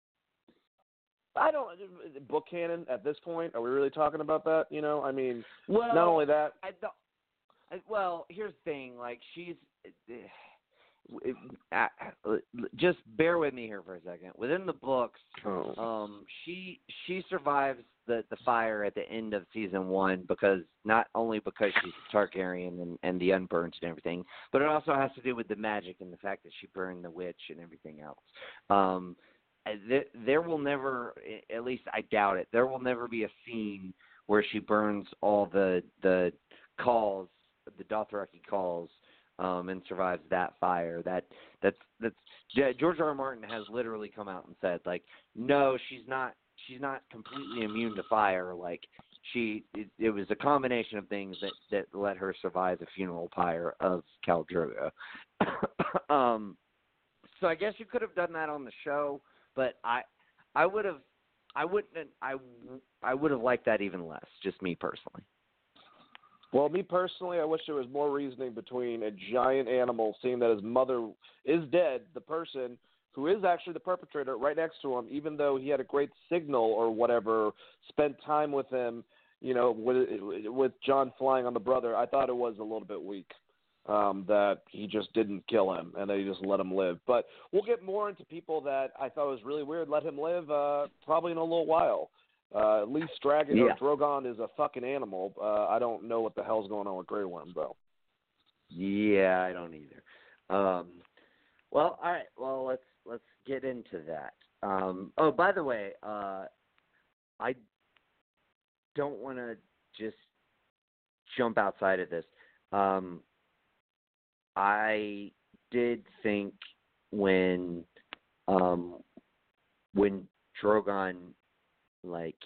I don't book canon at this point. Are we really talking about that? You know, I mean, well, not only that. I don't. I, well, here's the thing. Like she's. Eh, Uh, just bear with me here for a second. Within the books, Oh. um, she she survives the the fire at the end of season one because not only because she's Targaryen and and the unburnt and everything, but it also has to do with the magic and the fact that she burned the witch and everything else. Um, uh, there, there will never, at least I doubt it, there will never be a scene where she burns all the the khals, the Dothraki khals, um, and survives that fire. That that's that's Ge- George R. R. Martin has literally come out and said like, no, she's not she's not completely immune to fire. Like she, it, it was a combination of things that that let her survive the funeral pyre of Khal Drogo. um, so I guess you could have done that on the show, but I I would have I wouldn't I I would have liked that even less. Just me personally. Well, me personally, I wish there was more reasoning between a giant animal seeing that his mother is dead, the person who is actually the perpetrator right next to him, even though he had a great signal or whatever, spent time with him, you know, with with Jon flying on the brother. I thought it was a little bit weak um, that he just didn't kill him and that he just let him live. But we'll get more into people that I thought was really weird. Let him live uh, probably in a little while. Uh, at least Dragon Yeah. or Drogon is a fucking animal. Uh, I don't know what the hell's going on with Grey Worm though. Yeah, I don't either. Um, well, all right. Well, let's let's get into that. Um, oh, by the way, uh, I don't want to just jump outside of this. Um, I did think when um, when Drogon like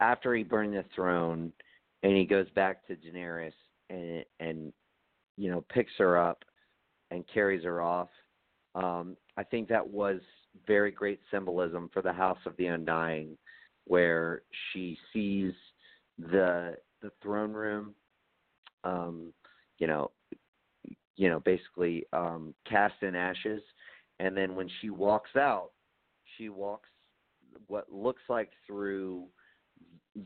after he burned the throne and he goes back to Daenerys and and you know picks her up and carries her off. Um, I think that was very great symbolism for the House of the Undying, where she sees the the throne room, um, you know, you know, basically um, cast in ashes, and then when she walks out, she walks what looks like through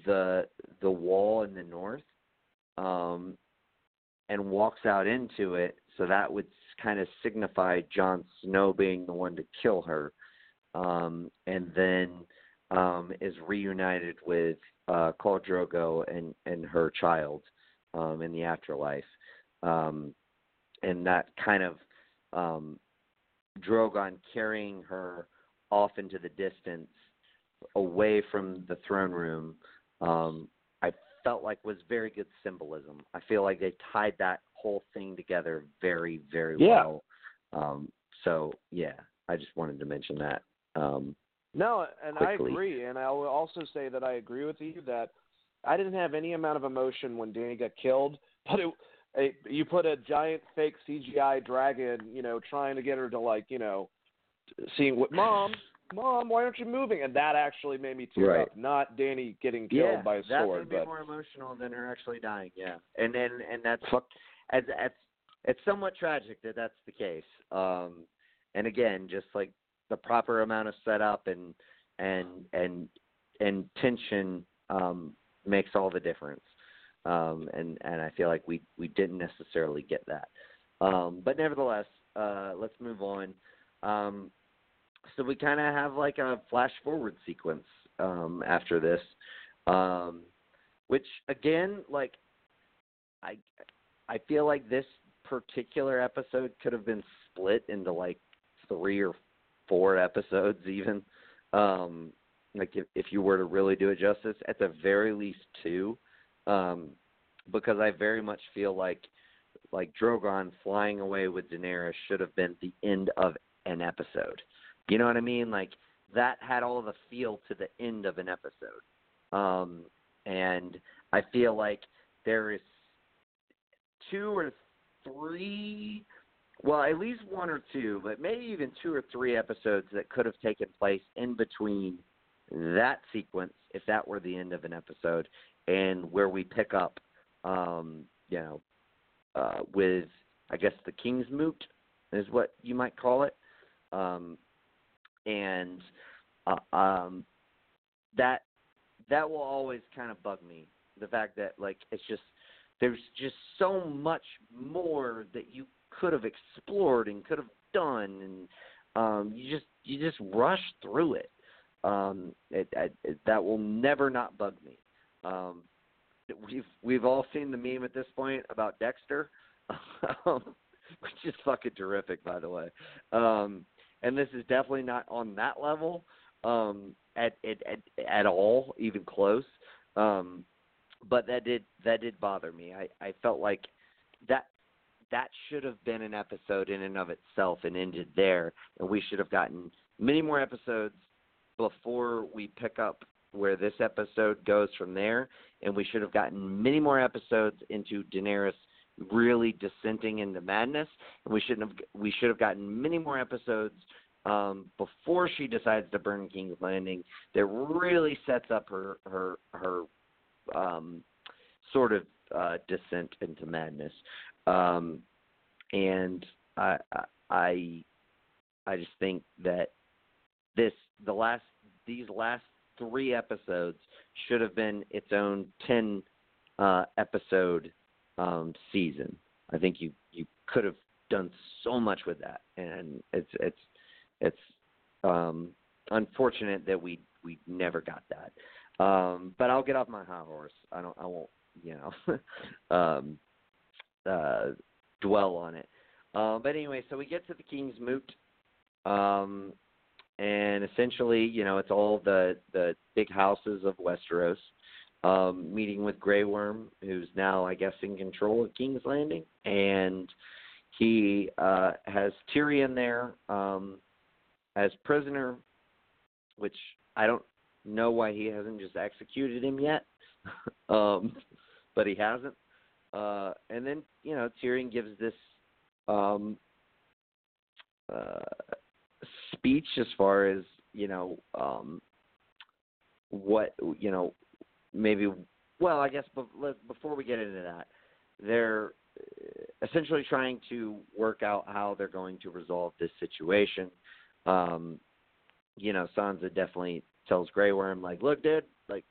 the the wall in the north um and walks out into it. So that would kind of signify Jon Snow being the one to kill her. Um and then um is reunited with uh Khal Drogo and and her child um in the afterlife. Um and that kind of um Drogon carrying her off into the distance, away from the throne room, um, I felt like was very good symbolism. I feel like they tied that whole thing together very, very Yeah. well. Um, so yeah, I just wanted to mention that. Um, No, and I agree. And I will also say that I agree with you that I didn't have any amount of emotion when Dany got killed, but it, it, you put a giant fake CGI dragon, you know, trying to get her to like, you know, seeing what mom, mom, why aren't you moving? And that actually made me tear Right. up. Not Dany getting killed yeah, by a that sword, made me but more emotional than her actually dying. Yeah, and and and that's fuck. it's it's it's somewhat tragic that that's the case. Um, and again, just like the proper amount of setup and and and and tension um, makes all the difference. Um, and and I feel like we we didn't necessarily get that. Um, but nevertheless, uh, let's move on. Um, so we kind of have like a flash forward sequence um, after this, um, which again, like I I feel like this particular episode could have been split into like three or four episodes even. Um like if, if you were to really do it justice, at the very least two. Um because I very much feel like like Drogon flying away with Daenerys should have been the end of an episode. You know what I mean? Like that had all the feel to the end of an episode. Um and I feel like there is two or three well at least one or two but maybe even two or three episodes that could have taken place in between that sequence if that were the end of an episode and where we pick up um you know uh with i guess the king's moot is what you might call it um and uh, um that that will always kind of bug me the fact that like it's just there's just so much more that you could have explored and could have done and um you just you just rush through it. Um it, it, that will never not bug me. Um we've we've all seen the meme at this point about Dexter um, which is fucking terrific by the way. Um and this is definitely not on that level um at at at, at all even close um but that did that did bother me. I I felt like that that should have been an episode in and of itself and ended there, and we should have gotten many more episodes before we pick up where this episode goes from there, and we should have gotten many more episodes into Daenerys really dissenting into madness, and we shouldn't have we should have gotten many more episodes um, before she decides to burn King's Landing that really sets up her her her um, sort of uh, descent into madness. Um, and I, I, I just think that this the last these last three episodes should have been its own ten uh, episode um, season. I think you you could have done so much with that, and it's it's it's um, unfortunate that we we never got that. Um, but I'll get off my high horse. I don't. I won't. You know, um, uh, dwell on it. Uh, but anyway, so we get to the King's Moot, um, and essentially, you know, it's all the the big houses of Westeros um, meeting with Grey Worm, who's now, I guess, in control of King's Landing, and he uh, has Tyrion there um, as prisoner, which I don't know why he hasn't just executed him yet, um, but he hasn't. Uh, and then you know Tyrion gives this um, uh, speech as far as you know um, what you know maybe. Well, I guess be- before we get into that, they're essentially trying to work out how they're going to resolve this situation. Um, you know, Sansa definitely tells Grey Worm like, "Look, dude, like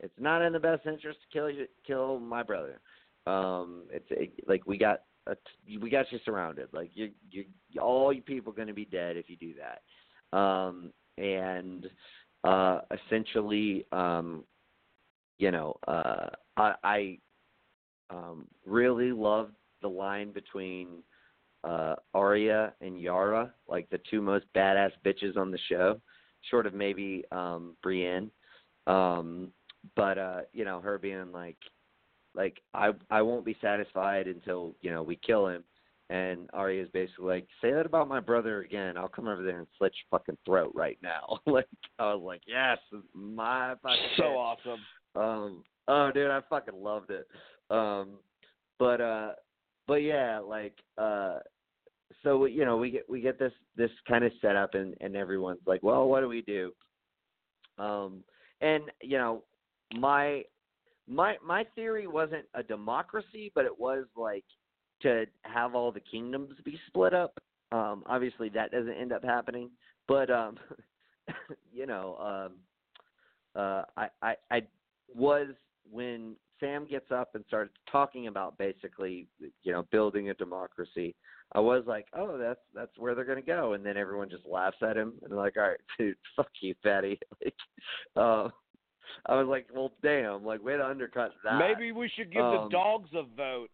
it's not in the best interest to kill you, kill my brother. Um, it's it, like we got a, we got you surrounded. Like you, you, all you people going to be dead if you do that. Um, and uh, essentially, um, you know, uh, I, I um, really loved the line between uh Arya and Yara, like the two most badass bitches on the show, short of maybe um Brienne. Um but uh, you know, her being like like I I won't be satisfied until, you know, we kill him and Arya is basically like, Say that about my brother again, I'll come over there and slit your fucking throat right now. like I was like, Yes, my fucking So bitch. awesome. Um oh dude, I fucking loved it. Um but uh but yeah, like uh so you know, we get we get this this kind of setup and and everyone's like, "Well, what do we do?" Um and you know, my my my theory wasn't a democracy, but it was like to have all the kingdoms be split up. Um obviously that doesn't end up happening, but um you know, um uh I I I was when Sam gets up and starts talking about basically, you know, building a democracy. I was like, oh, that's that's where they're gonna go, and then everyone just laughs at him and they're like, all right, dude, fuck you, fatty. Like, uh, I was like, well, damn, like way to undercut that. Maybe we should give Um, the dogs a vote.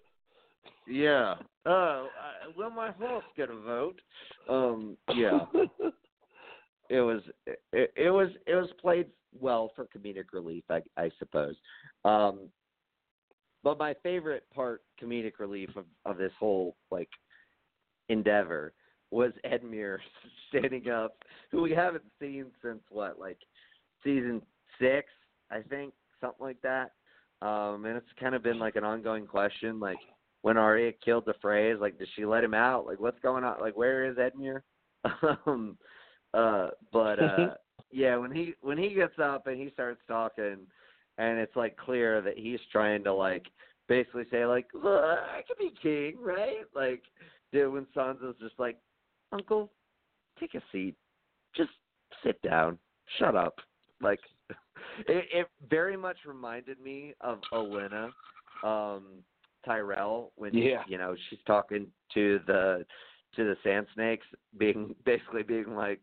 Yeah. Oh, uh, will my horse get a vote? Um. Yeah. it was it, it was it was played well for comedic relief, I, I suppose. Um, but my favorite part, comedic relief of of this whole like endeavor was Edmure standing up, who we haven't seen since what, like season six, I think, something like that. Um, and it's kind of been like an ongoing question, like when Arya killed the Freys, like did she let him out? Like what's going on? Like where is Edmure? um, uh, but uh, yeah, when he when he gets up and he starts talking, and it's like clear that he's trying to like basically say like, Look, I could be king, right? Like, dude, when Sansa's just like, Uncle, take a seat, just sit down, shut up. Like, it, it very much reminded me of Olenna, um, Tyrell when Yeah. you know she's talking to the to the sand snakes, being basically being like,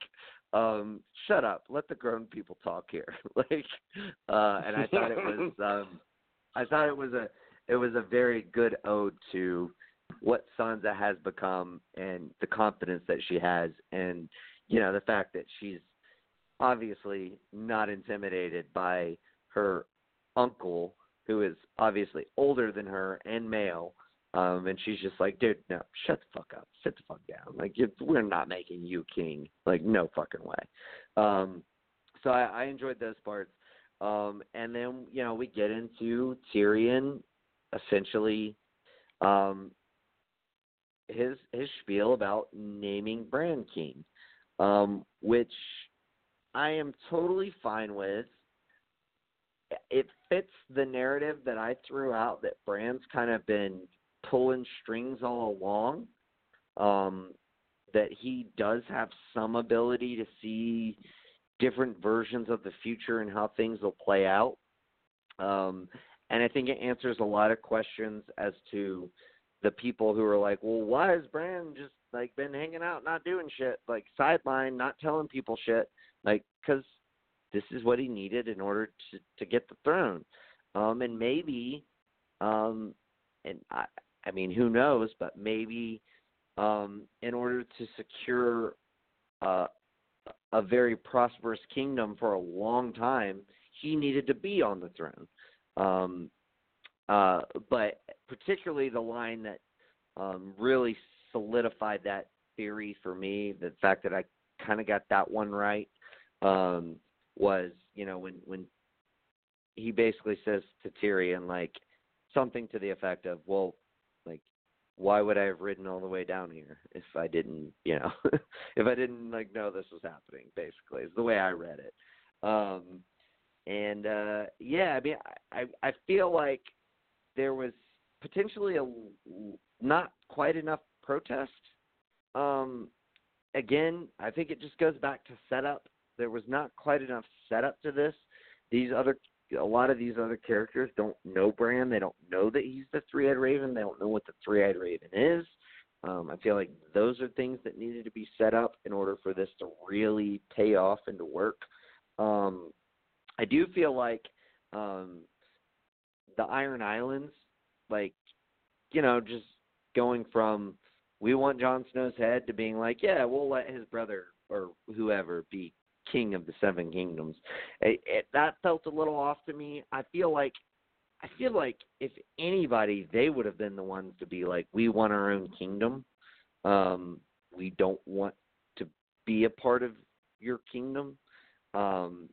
um, shut up, let the grown people talk here. like, uh, and I thought it was, um, I thought it was a, it was a very good ode to what Sansa has become and the confidence that she has, and you know the fact that she's obviously not intimidated by her uncle, who is obviously older than her and male. Um, and she's just like, dude, no, shut the fuck up, sit the fuck down. Like, we're not making you king. Like, no fucking way. Um, so I, I enjoyed those parts. Um, and then you know we get into Tyrion, essentially, um, his his spiel about naming Bran king, um, which I am totally fine with. It fits the narrative that I threw out that Bran's kind of been pulling strings all along. Um, that he does have some ability to see different versions of the future and how things will play out. Um, and I think it answers a lot of questions as to the people who are like, well, why has Bran just like been hanging out, not doing shit, like sideline, not telling people shit, like because this is what he needed in order to to get the throne. Um, and maybe, um, and I, I mean, who knows? But maybe, um, in order to secure uh, a very prosperous kingdom for a long time, he needed to be on the throne. Um, uh, but particularly the line that um, really solidified that theory for me, the fact that I kind of got that one right, um, was you know when when he basically says to Tyrion like something to the effect of, well, like why would I have ridden all the way down here if I didn't, you know, if I didn't like know this was happening? Basically, is the way I read it. Um, and uh, yeah, I mean, I I feel like there was potentially a not quite enough protest. Um, again, I think it just goes back to setup. There was not quite enough setup to this. These other a lot of these other characters don't know Bran. They don't know that he's the three-eyed raven. They don't know what the three-eyed raven is. Um, I feel like those are things that needed to be set up in order for this to really pay off and to work. Um, I do feel like um, the Iron Islands, like you know, just going from we want Jon Snow's head to being like, yeah, we'll let his brother or whoever be king of the seven kingdoms. It, it, that felt a little off to me. I feel like I feel like if anybody, they would have been the ones to be like, we want our own kingdom. Um, we don't want to be a part of your kingdom. Um,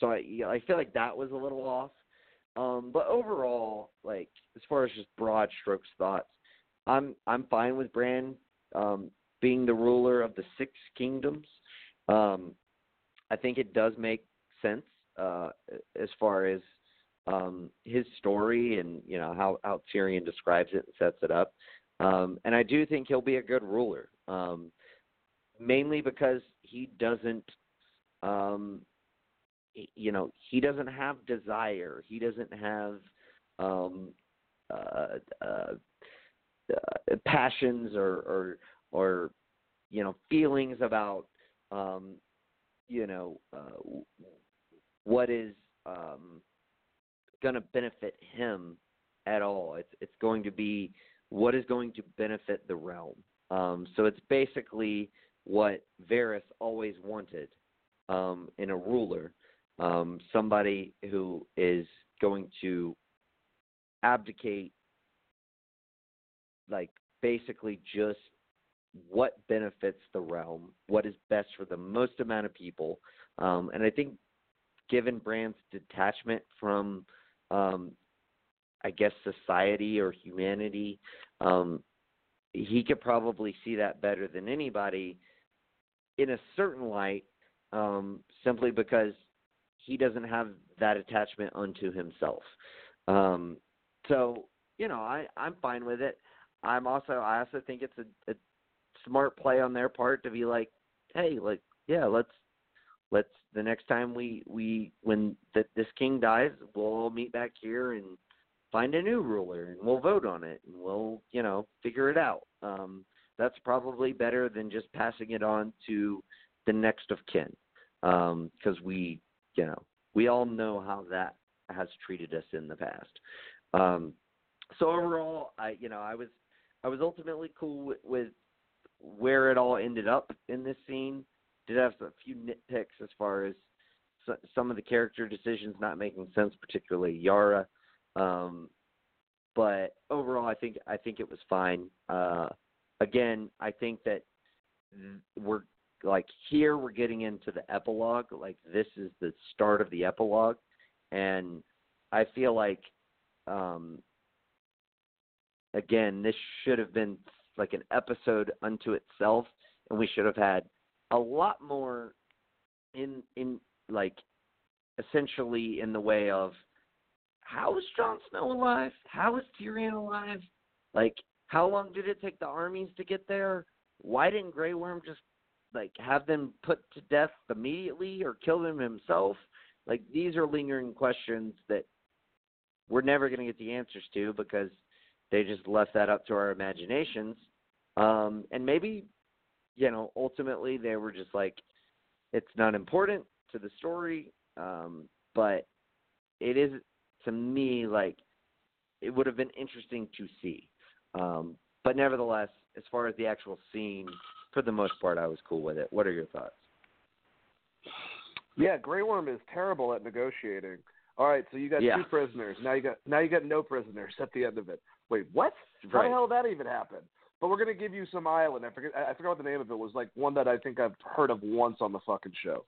so I, I feel like that was a little off. Um, but overall, like as far as just broad strokes thoughts, I'm I'm fine with Bran um, being the ruler of the six kingdoms. Um, I think it does make sense uh, as far as um, his story and you know how how Tyrion describes it and sets it up. Um, and I do think he'll be a good ruler, um, mainly because he doesn't, um, you know, he doesn't have desire. He doesn't have um, uh, uh, uh, passions or, or or you know feelings about um, you know uh, what is um, going to benefit him at all. It's it's going to be what is going to benefit the realm. Um, so it's basically what Varys always wanted um, in a ruler, um, somebody who is going to abdicate, like basically just what benefits the realm, what is best for the most amount of people. Um, and I think, given Bran's detachment from um, I guess society or humanity. Um, he could probably see that better than anybody in a certain light, um, simply because he doesn't have that attachment unto himself. Um, so you know, I I'm fine with it. I'm also I also think it's a, a smart play on their part to be like, hey, like yeah, let's let's the next time we we when that this king dies, we'll all meet back here and find a new ruler and we'll vote on it and we'll you know figure it out. Um, that's probably better than just passing it on to the next of kin because um, we you know we all know how that has treated us in the past. Um, so overall, I you know I was I was ultimately cool with, with where it all ended up in this scene did have a few nitpicks as far as some of the character decisions not making sense, particularly Yara. Um, but overall, I think I think it was fine. Uh, again, I think that we're like here we're getting into the epilogue. Like this is the start of the epilogue, and I feel like um, again this should have been like an episode unto itself, and we should have had a lot more in in like essentially in the way of how is Jon Snow alive? How is Tyrion alive? Like how long did it take the armies to get there? Why didn't Grey Worm just like have them put to death immediately or kill them himself? Like these are lingering questions that we're never going to get the answers to because they just left that up to our imaginations. Um, and maybe you know, ultimately they were just like, it's not important to the story, um, but it is to me like it would have been interesting to see. Um, but nevertheless, as far as the actual scene, for the most part, I was cool with it. What are your thoughts? Yeah, Grey Worm is terrible at negotiating. All right, so you got yeah. two prisoners. Now you got now you got no prisoners at the end of it. Wait, what? How right. the hell did that even happen? But we're gonna give you some island. I forget. I forgot what the name of it was. Like one that I think I've heard of once on the fucking show.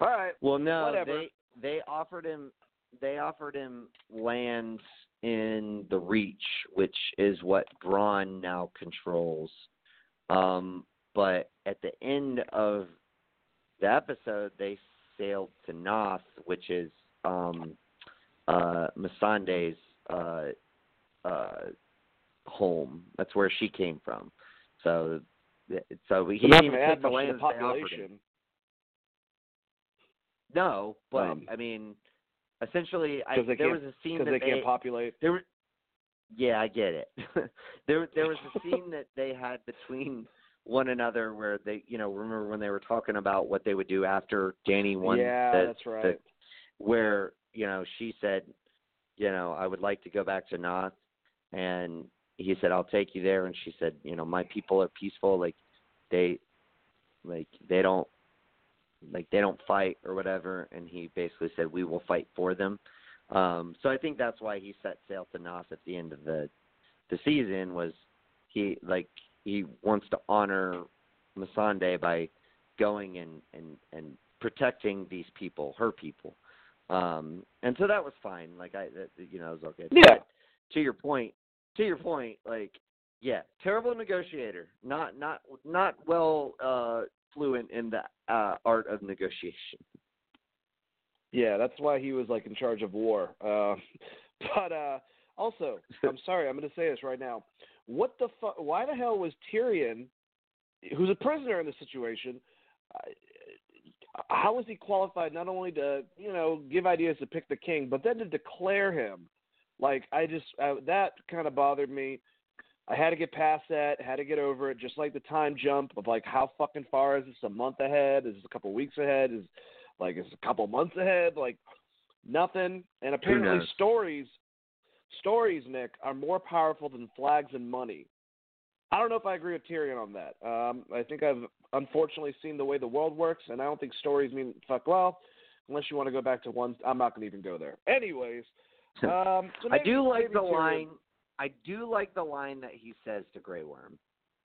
All right. Well, no, whatever. they they offered him they offered him lands in the Reach, which is what Bronn now controls. Um, but at the end of the episode, they sailed to Naath, which is um, uh, Missandei's uh, uh, home. That's where she came from. So, so he didn't even take the land the population. No, but um, I mean, essentially, I, there was a scene that they can't populate. There yeah, I get it. there, there was a scene that they had between one another where they, you know, remember when they were talking about what they would do after Dany won. Yeah, the, that's right. Where you know she said, you know, I would like to go back to Naath, and he said, "I'll take you there," and she said, "You know, my people are peaceful. Like they, like they don't, like they don't fight or whatever." And he basically said, "We will fight for them." Um, so I think that's why he set sail to Naath at the end of the the season was he like he wants to honor Missandei by going and and and protecting these people, her people. Um, and so that was fine. Like I, that, you know, it was okay. Yeah. But to your point, to your point, like, yeah, terrible negotiator. Not not not well uh, fluent in the uh, art of negotiation. Yeah, that's why he was like in charge of war. Uh, but uh, also, I'm sorry, I'm going to say this right now. What the fuck? Why the hell was Tyrion, who's a prisoner in this situation, how was he qualified not only to you know give ideas to pick the king, but then to declare him? Like I just uh, that kind of bothered me. I had to get past that, had to get over it. Just like the time jump of like how fucking far is this? A month ahead? Is this a couple weeks ahead? Is like is a couple months ahead? Like nothing. And apparently stories, stories, Nick, are more powerful than flags and money. I don't know if I agree with Tyrion on that. Um, I think I've unfortunately seen the way the world works, and I don't think stories mean fuck well. Unless you want to go back to one, I'm not going to even go there. Anyways, um, so I do like the line. I do like the line that he says to Grey Worm,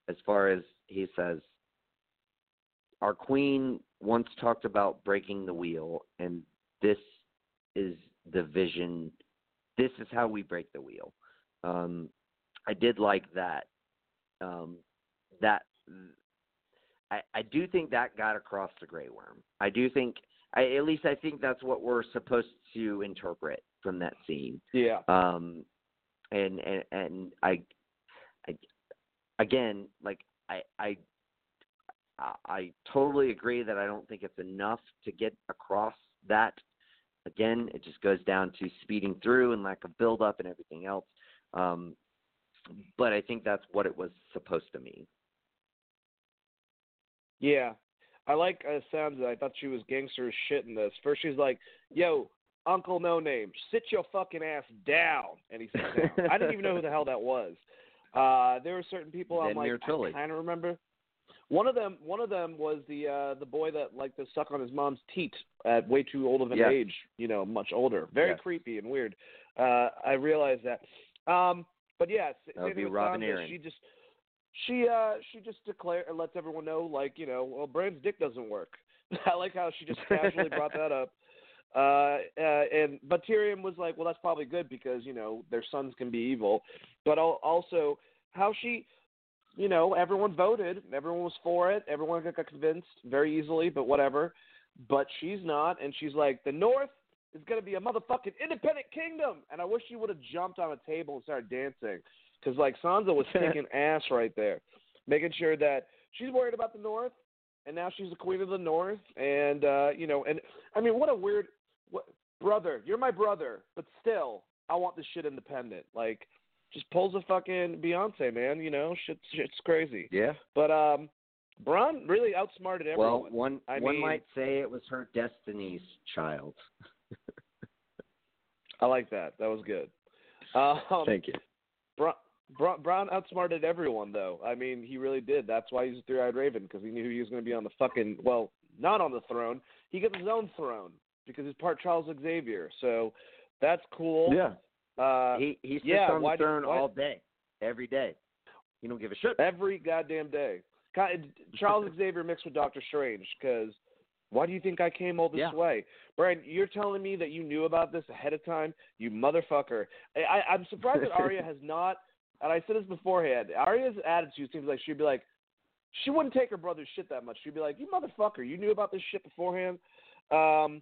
as far as he says, "Our queen once talked about breaking the wheel, and this is the vision. This is how we break the wheel." Um, I did like that. Um, that I, I do think that got across the Grey Worm. I do think, I, at least I think that's what we're supposed to interpret from that scene. Yeah. Um, and and and I, I, again, like I I. I totally agree that I don't think it's enough to get across that. Again, it just goes down to speeding through and lack of build up and everything else. Um, but I think that's what it was supposed to mean. Yeah. I like uh, Sansa. I thought she was gangster as shit in this. First, she's like, "Yo, Uncle No Name, sit your fucking ass down," and he sits down. I didn't even know who the hell that was. Uh, there were certain people I'm like, I kind of remember. One of them, one of them was the uh, the boy that liked to suck on his mom's teat at way too old of an Yes. age. You know, much older. Very Yes. creepy and weird. Uh, I realized that. Um, but yeah, That would be Robin Sansa. Arryn. She just she uh she just declare lets everyone know like you know well Bran's dick doesn't work. I like how she just casually brought that up. Uh, uh, and but Tyrion was like, well, that's probably good because you know their sons can be evil, but al- also how she, you know, everyone voted, everyone was for it, everyone got got convinced very easily, but whatever. But she's not, and she's like, the North is going to be a motherfucking independent kingdom, and I wish she would have jumped on a table and started dancing, because like Sansa was kicking ass right there, making sure that she's worried about the North, and now she's the queen of the North, and uh, you know, and I mean, what a weird, what, brother, you're my brother, but still, I want this shit independent. Like, just pulls a fucking Beyonce, man. You know, shit's shit's crazy. Yeah. But um, Bran really outsmarted everyone. Well, one I one mean- might say it was her destiny's child. I like that. That was good. Um, Thank you. Bran, Bran, Bran outsmarted everyone, though. I mean, he really did. That's why he's a three-eyed raven because he knew he was going to be on the fucking well, not on the throne. He gets his own throne because he's part Charles Xavier. So that's cool. Yeah. Uh, he he sits yeah, on the throne why- all day, every day. He don't give a shit. every goddamn day. Charles Xavier mixed with Doctor Strange because why do you think I came all this Yeah. way, Brian? You're telling me that you knew about this ahead of time, you motherfucker. I, I, I'm surprised that Arya has not. And I said this beforehand. Arya's attitude seems like she'd be like, she wouldn't take her brother's shit that much. She'd be like, you motherfucker, you knew about this shit beforehand. Um,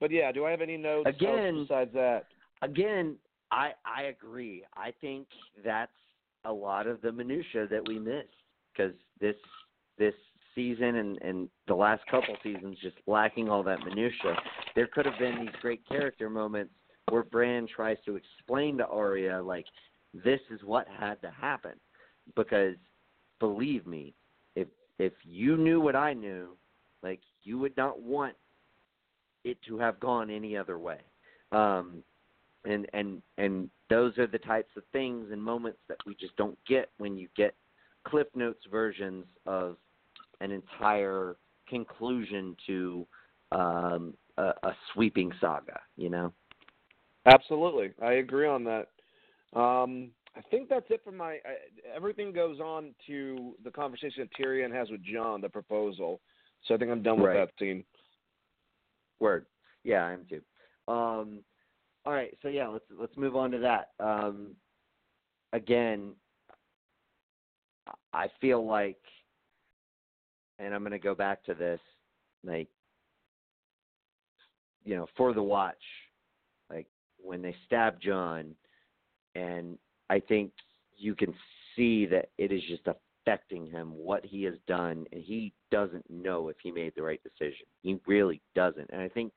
but yeah, do I have any notes Again- besides that? Again, I I agree. I think that's a lot of the minutia that we missed because this this season and and the last couple seasons just lacking all that minutia. There could have been these great character moments where Bran tries to explain to Arya like this is what had to happen because believe me, if if you knew what I knew, like you would not want it to have gone any other way. Um, and and and those are the types of things and moments that we just don't get when you get cliff notes versions of an entire conclusion to um a, a sweeping saga you know Absolutely, I agree on that. Um, I think that's it for my. I, everything goes on to the conversation that Tyrion has with Jon, the proposal. So I think I'm done with Right. that scene. Word. Yeah, I am too. Um, all right, so yeah, let's let's move on to that. Um, again, I feel like, and I'm going to go back to this, like, you know, for the watch, like when they stab Jon, and I think you can see that it is just affecting him what he has done, and he doesn't know if he made the right decision. He really doesn't, and I think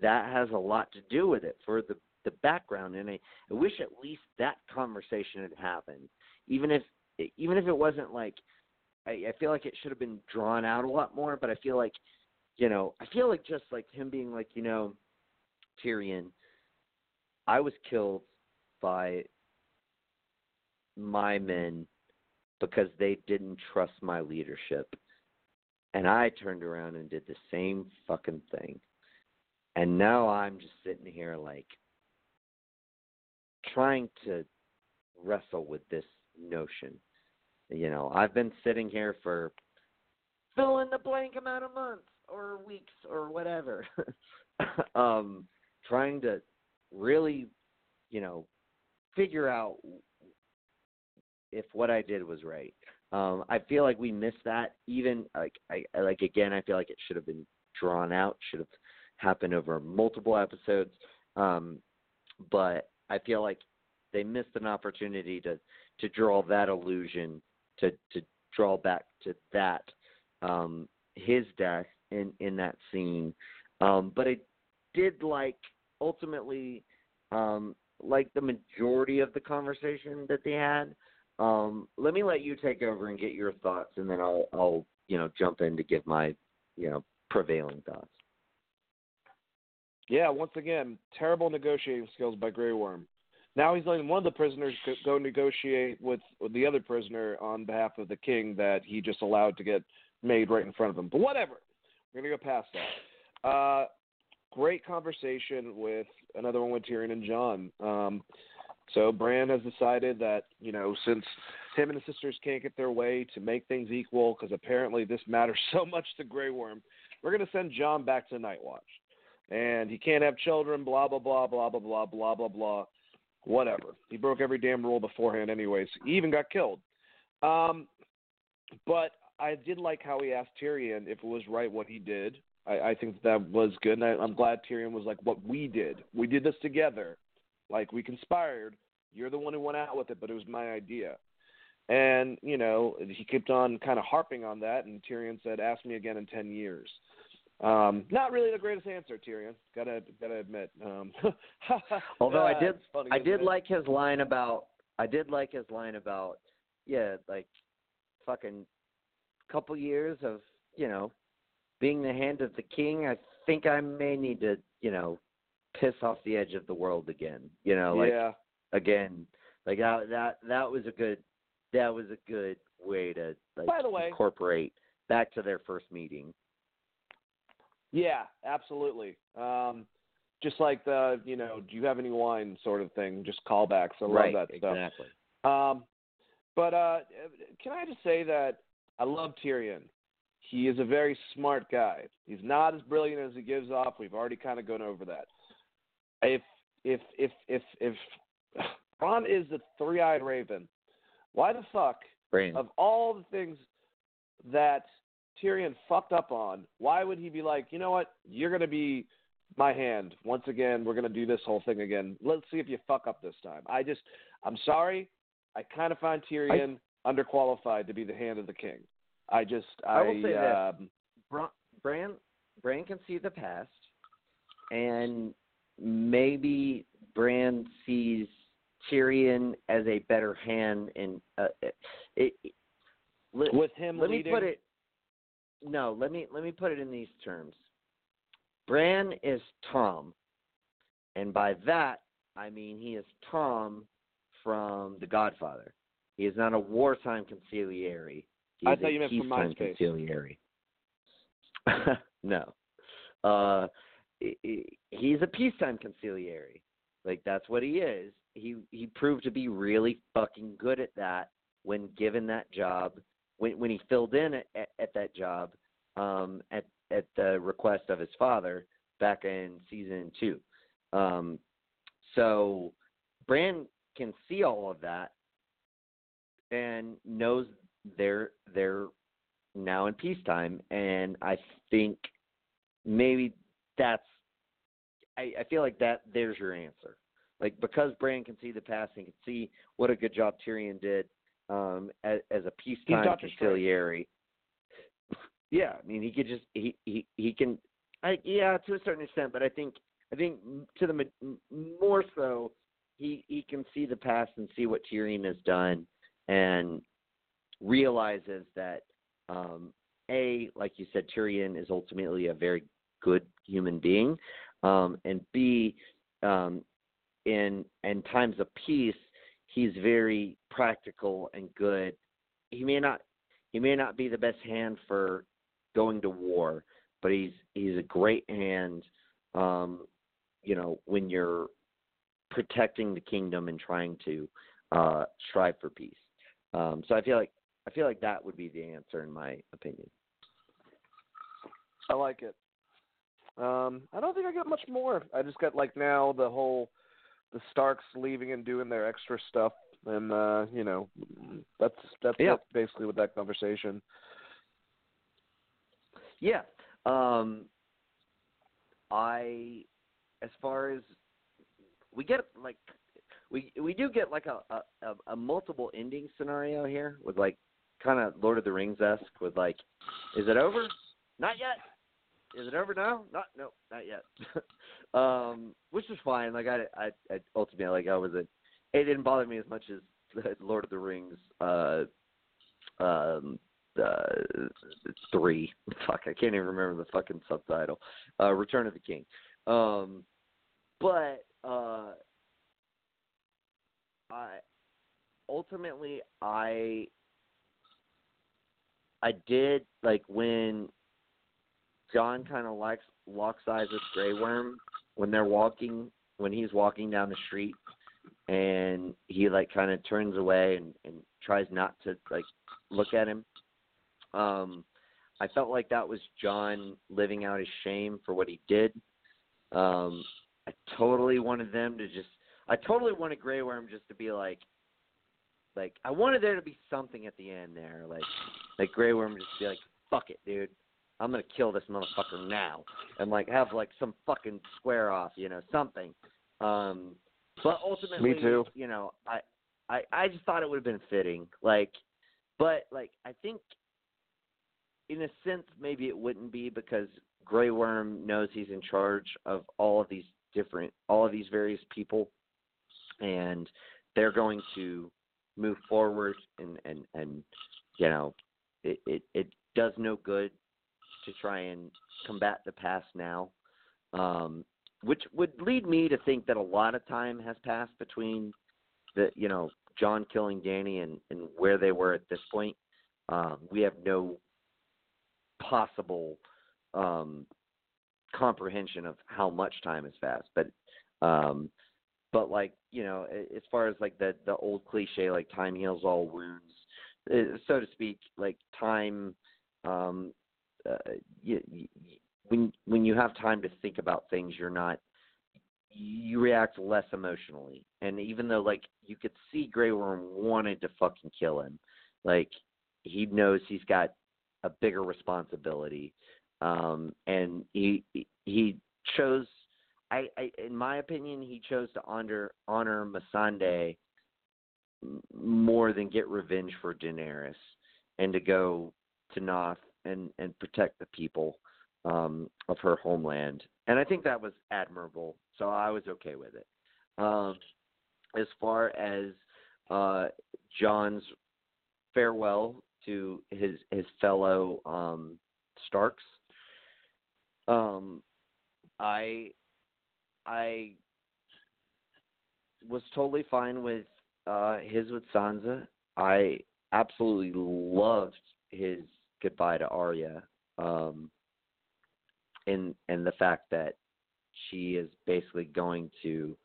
that has a lot to do with it for the the background. And I, I wish at least that conversation had happened, even if even if it wasn't like I, I feel like it should have been drawn out a lot more. But I feel like you know I feel like just like him being like you know Tyrion, I was killed by my men because they didn't trust my leadership. And I turned around and did the same fucking thing. And now I'm just sitting here like trying to wrestle with this notion. You know, I've been sitting here for fill in the blank amount of months or weeks or whatever. um trying to really, you know, figure out if what I did was right. Um, I feel like we missed that. Even like I like again, I feel like it should have been drawn out. Should have happened over multiple episodes. Um, but I feel like they missed an opportunity to to draw that illusion to to draw back to that um, his death in in that scene. Um, but I did like ultimately um, like the majority of the conversation that they had. Um, let me let you take over and get your thoughts, and then I'll, I'll, you know, jump in to give my, you know, prevailing thoughts. Yeah, once again, terrible negotiating skills by Grey Worm. Now he's letting one of the prisoners go- go negotiate with, with the other prisoner on behalf of the king that he just allowed to get made right in front of him. But whatever, we're gonna go past that. Uh, great conversation with another one with Tyrion and Jon. Um, so Bran has decided that you know since him and his sisters can't get their way to make things equal, because apparently this matters so much to Grey Worm, we're gonna send Jon back to Night Watch, and he can't have children. Blah blah blah blah blah blah blah blah blah. Whatever. He broke every damn rule beforehand, anyways. He even got killed. Um, but I did like how he asked Tyrion if it was right what he did. I, I think that was good, and I, I'm glad Tyrion was like, "What we did, we did this together, like we conspired. You're the one who went out with it, but it was my idea." And you know, he kept on kind of harping on that, and Tyrion said, "Ask me again in ten years." Um, not really the greatest answer, Tyrion. Gotta gotta admit. Um, Although I did, funny, I did it? like his line about, I did like his line about, yeah, like, fucking couple years of, you know, being the hand of the king. I think I may need to, you know, piss off the edge of the world again. You know, like yeah, again, like that that that was a good that was a good way to like By the way- incorporate back to their first meeting. yeah, absolutely. Um, just like the, you know, do you have any wine sort of thing? Just callbacks. I love that stuff. exactly. Um, but uh, can I just say that I love Tyrion. He is a very smart guy. He's not as brilliant as he gives off. We've already kind of gone over that. If if if if if Bran is the three-eyed raven, why the fuck Bran. of all the things that Tyrion fucked up on, why would he be like, you know what, you're gonna be my hand once again. We're gonna do this whole thing again. Let's see if you fuck up this time. I just, I'm sorry. I kind of find Tyrion underqualified to be the hand of the king. I just, I, I will say this. um, Bran, Bran Bran can see the past, and maybe Bran sees Tyrion as a better hand. In uh, it, it, let, with him let leading. me put it. No, let me let me put it in these terms. Bran is Tom, and by that I mean he is Tom from The Godfather. He is not a wartime consigliere. I thought you meant from MySpace. consigliere. no. Uh he- he- he's a peacetime consigliere. Like that's what he is. He he proved to be really fucking good at that when given that job. When when he filled in at, at, at that job um at at the request of his father back in season 2. Um so Bran can see all of that and knows they're they're now in peacetime and I think maybe that's I, I feel like that there's your answer. Like because Bran can see the past and can see what a good job Tyrion did um as, as a peacetime consigliere. Yeah, I mean he could just he he he can I yeah to a certain extent, but I think I think to the more so he he can see the past and see what Tyrion has done and realizes that um a like you said Tyrion is ultimately a very good human being um and b um in in times of peace he's very practical and good. He may not he may not be the best hand for going to war but he's he's a great hand um you know when you're protecting the kingdom and trying to uh strive for peace. Um so i feel like i feel like that would be the answer in my opinion I like it. Um, I don't think I got much more. I just got like now the whole the Starks leaving and doing their extra stuff, and uh, you know, that's that's Yeah. basically with that conversation. Yeah. Um I as far as we get like we we do get like a a, a, a multiple ending scenario here with like kind of Lord of the Rings esque with like is it over? Not yet. Is it over now? Not no, not yet. um which is fine. Like I I, I ultimately like I was a it didn't bother me as much as Lord of the Rings uh um uh three. Fuck, I can't even remember the fucking subtitle. Uh Return of the King. Um but uh I ultimately I I did like when Jon kind of likes locks eyes with Grey Worm when they're walking when he's walking down the street and he like kind of turns away and and tries not to like look at him um, I felt like that was Jon living out his shame for what he did. Um, I totally wanted them to just. I totally wanted Grey Worm just to be like, like I wanted there to be something at the end there, like, like Grey Worm just be like, "Fuck it, dude, I'm gonna kill this motherfucker now," and like have like some fucking square off, you know, something. Um, but ultimately, Me too. You know, I, I, I just thought it would have been fitting, like, but like I think in a sense, maybe it wouldn't be because Grey Worm knows he's in charge of all of these different, all of these various people, and they're going to move forward, and and and you know, it it, it does no good to try and combat the past now, um, which would lead me to think that a lot of time has passed between the you know Jon killing Dany and and where they were at this point. Um, we have no possible um, comprehension of how much time has passed. But um, but like you know, as far as like the the old cliche, like time heals all wounds, so to speak. Like time, um, uh, you, you, when when you have time to think about things, you're not you react less emotionally. And even though like you could see Grey Worm wanted to fucking kill him, like he knows he's got a bigger responsibility, um, and he he chose. I, I, in my opinion, he chose to honor honor Missandei more than get revenge for Daenerys, and to go to Naath and and protect the people um, of her homeland. And I think that was admirable. So I was okay with it. Um, as far as uh, Jon's farewell to his his fellow um, Starks. Um, I I was totally fine with uh his with Sansa. I absolutely loved his goodbye to Arya. Um and and the fact that she is basically going to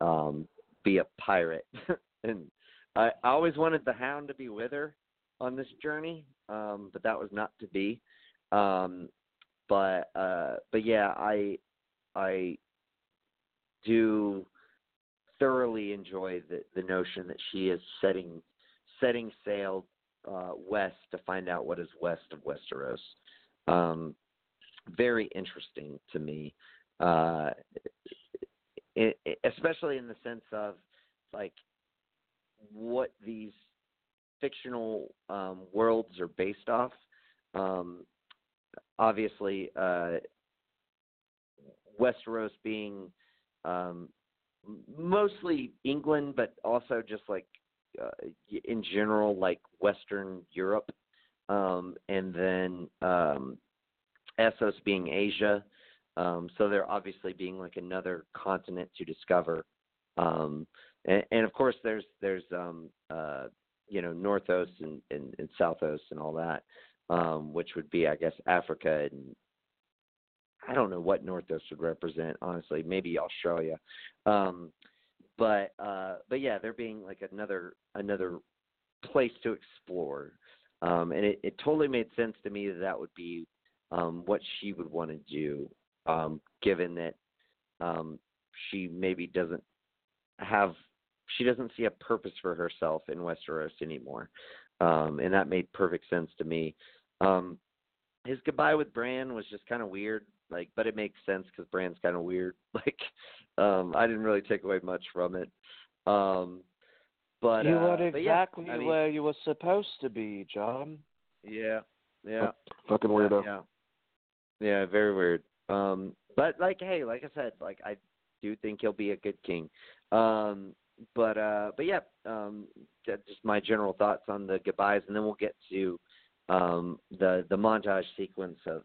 um be a pirate and I, I always wanted the hound to be with her on this journey um but that was not to be um but uh but yeah i i do thoroughly enjoy the the notion that she is setting setting sail uh west to find out what is west of westeros um very interesting to me uh it, especially in the sense of like what these fictional um, worlds are based off. Um, obviously, uh, Westeros being um, mostly England, but also just like uh, in general, like Western Europe, um, and then um, Essos being Asia. Um, so they're obviously being like another continent to discover. Um, and, and of course, there's there's um, uh, you know Northos and, and, and Southos and all that, um, which would be I guess Africa and I don't know what North Northos would represent honestly, maybe Australia, um, but uh, but yeah, there being like another another place to explore, um, and it, it totally made sense to me that that would be um, what she would want to do, um, given that um, she maybe doesn't have she doesn't see a purpose for herself in Westeros anymore, um, and that made perfect sense to me. Um, his goodbye with Bran was just kind of weird, like, but it makes sense because Bran's kind of weird. Like, um, I didn't really take away much from it. Um, but you uh, were but yeah, exactly I mean, where you were supposed to be, Jon. Yeah, yeah, Fucking weirdo. yeah, yeah, very weird. Um, but like, hey, like I said, like I do think he'll be a good king. Um, but uh, but yeah, um, that's just my general thoughts on the goodbyes, and then we'll get to um, the the montage sequence of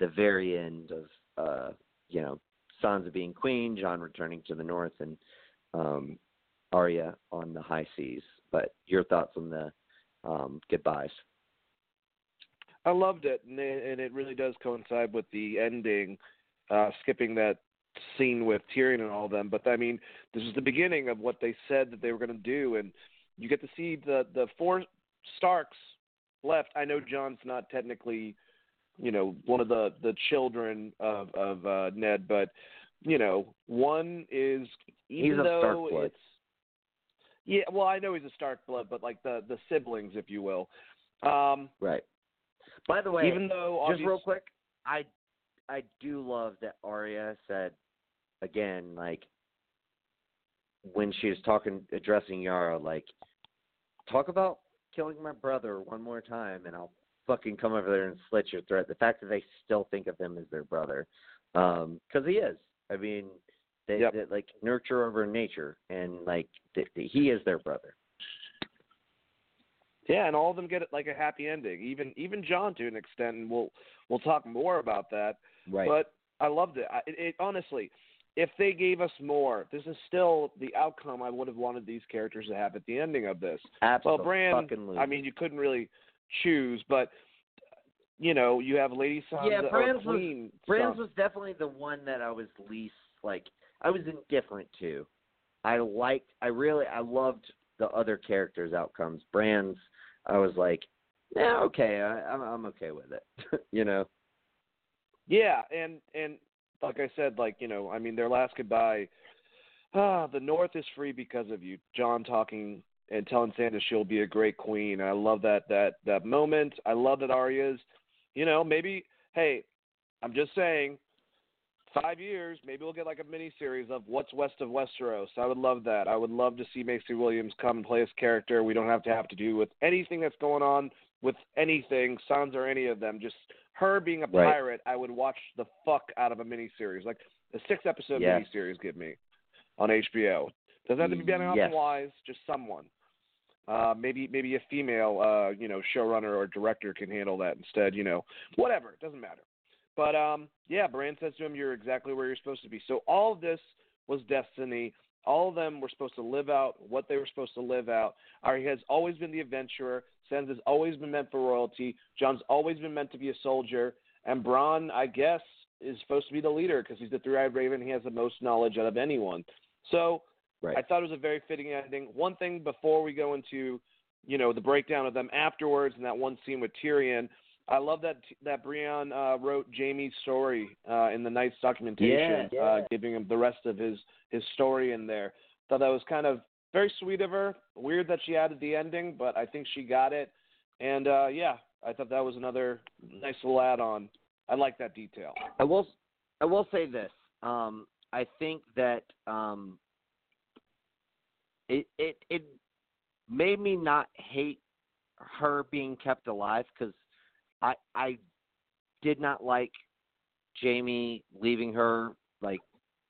the very end of uh, you know Sansa being queen, Jon returning to the north, and um, Arya on the high seas. But your thoughts on the um, goodbyes? I loved it, and it, and it really does coincide with the ending, uh, skipping that scene with Tyrion and all of them. But I mean, this is the beginning of what they said that they were going to do, and you get to see the the four Starks left. I know Jon's not technically, you know, one of the the children of of uh, Ned, but you know, one is even He's a though Stark blood. it's yeah, well, I know he's a Stark blood, but like the the siblings, if you will. Um, Right. By the way, even though just real quick, I I do love that Arya said again, like when she was talking addressing Yara, like talk about killing my brother one more time and I'll fucking come over there and slit your throat. The fact that they still think of him as their brother, um, because he is. I mean, they, Yep. they like nurture over nature, and like th- th- he is their brother. Yeah, and all of them get it like a happy ending. Even even Jon to an extent, and we'll we'll talk more about that. Right. But I loved it. I, it, it. Honestly, if they gave us more, this is still the outcome I would have wanted these characters to have at the ending of this. Absolutely. Well, Bran, I mean, you couldn't really choose, but you know, you have Lady Sansa Yeah, or Bran's was- Bran's was definitely the one that I was least like. I was indifferent to. I liked. I really. I loved the other characters' outcomes. Bran's. I was like, yeah, okay. I, I'm I'm okay with it. you know. Yeah, and and like I said, like you know, I mean, their last goodbye. Ah, the North is free because of you. Jon talking and telling Sansa she'll be a great queen. I love that that that moment. I love that Arya's. You know, maybe. Hey, I'm just saying. Five years, maybe we'll get like a mini series of what's west of Westeros. I would love that. I would love to see Maisie Williams come and play his character. We don't have to have to do with anything that's going on with anything, Sansa or any of them. Just her being a Right. pirate, I would watch the fuck out of a mini series, like a six episode Yes. miniseries. Give me on HBO. Doesn't have to be and Wise, just someone. Uh, maybe maybe a female, uh, you know, showrunner or director can handle that instead. You know, whatever. It doesn't matter. But um, yeah, Bran says to him, "You're exactly where you're supposed to be." So all of this was destiny. all of them were supposed to live out what they were supposed to live out. Arya has always been the adventurer. Sansa has always been meant for royalty. Jon's always been meant to be a soldier. And Bran, I guess, is supposed to be the leader because he's the three-eyed raven. He has the most knowledge out of anyone. So right. I thought it was a very fitting ending. One thing before we go into, you know, the breakdown of them afterwards and that one scene with Tyrion, I love that that Brienne uh, wrote Jaime's story uh, in the Night's documentation, yeah, yeah. Uh, giving him the rest of his his story in there. Thought that was kind of very sweet of her. Weird that she added the ending, but I think she got it. And uh, yeah, I thought that was another nice little add-on. I like that detail. I will I will say this. Um, I think that um, it it it made me not hate her being kept alive because I I did not like Jaime leaving her like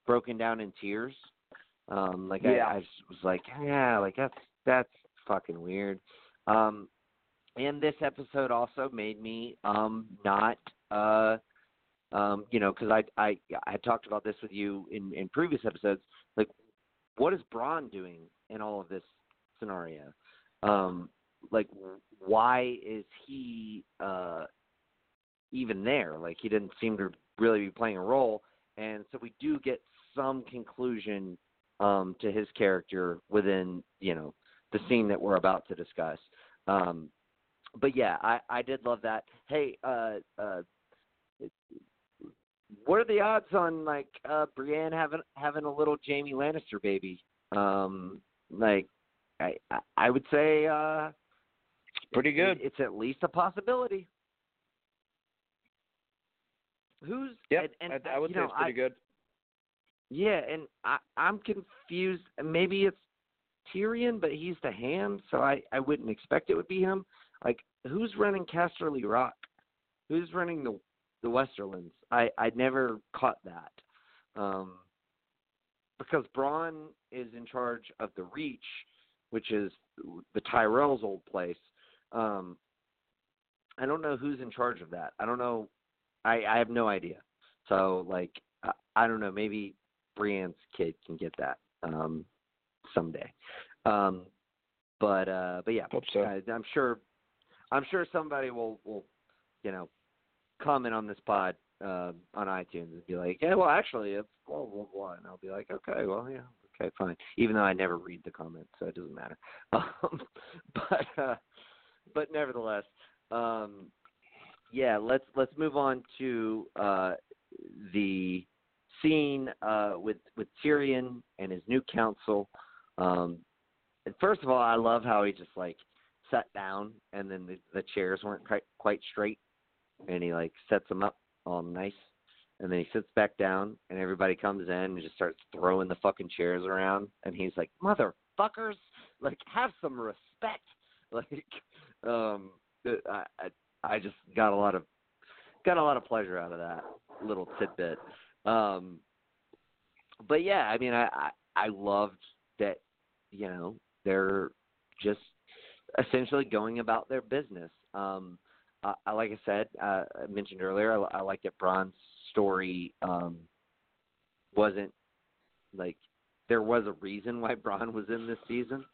broken down in tears. Um, like yeah. I, I was like, yeah, like that's that's fucking weird. Um, and this episode also made me um not uh um you know because I I I talked about this with you in in previous episodes what is Bronn doing in all of this scenario? Um like why is he uh even there? Like he didn't seem to really be playing a role. And so we do get some conclusion um to his character within you know the scene that we're about to discuss. Um but yeah i i did love that. Hey uh uh what are the odds on like uh Brienne having having a little Jaime Lannister baby? Um like I I would say uh pretty good. It's at least a possibility. Who's yeah? And, and, I, I would say say know, it's pretty I, good. Yeah, and I I'm confused. Maybe it's Tyrion, but he's the hand, so I I wouldn't expect it would be him. Like who's running Casterly Rock? Who's running the the Westerlands? I I never caught that. Um because Bronn is in charge of the Reach, which is the Tyrell's old place. Um, I don't know who's in charge of that. I don't know. I I have no idea. So like I, I don't know. Maybe Brienne's kid can get that um, someday. Um, but uh, but yeah, Hope so. I, I'm sure. I'm sure somebody will will you know comment on this pod uh, on iTunes and be like, yeah, well, actually, it's blah blah blah, and I'll be like, okay, well, yeah, okay, fine. Even though I never read the comments, so it doesn't matter. Um, but uh, but nevertheless, um, yeah, let's let's move on to uh, the scene uh, with with Tyrion and his new council. Um, and first of all, I love how he just like sat down and then the, the chairs weren't quite quite straight, and he like sets them up all nice, and then he sits back down and everybody comes in and just starts throwing the fucking chairs around, and he's like, "Motherfuckers, like have some respect." Like, um, I I, just got a lot of got a lot of pleasure out of that little tidbit. Um, but yeah, I mean, I, I I loved that. You know, they're just essentially going about their business. Um, I, like I said, uh, I mentioned earlier, I, I like that Bronn's story um, wasn't like there was a reason why Bronn was in this season.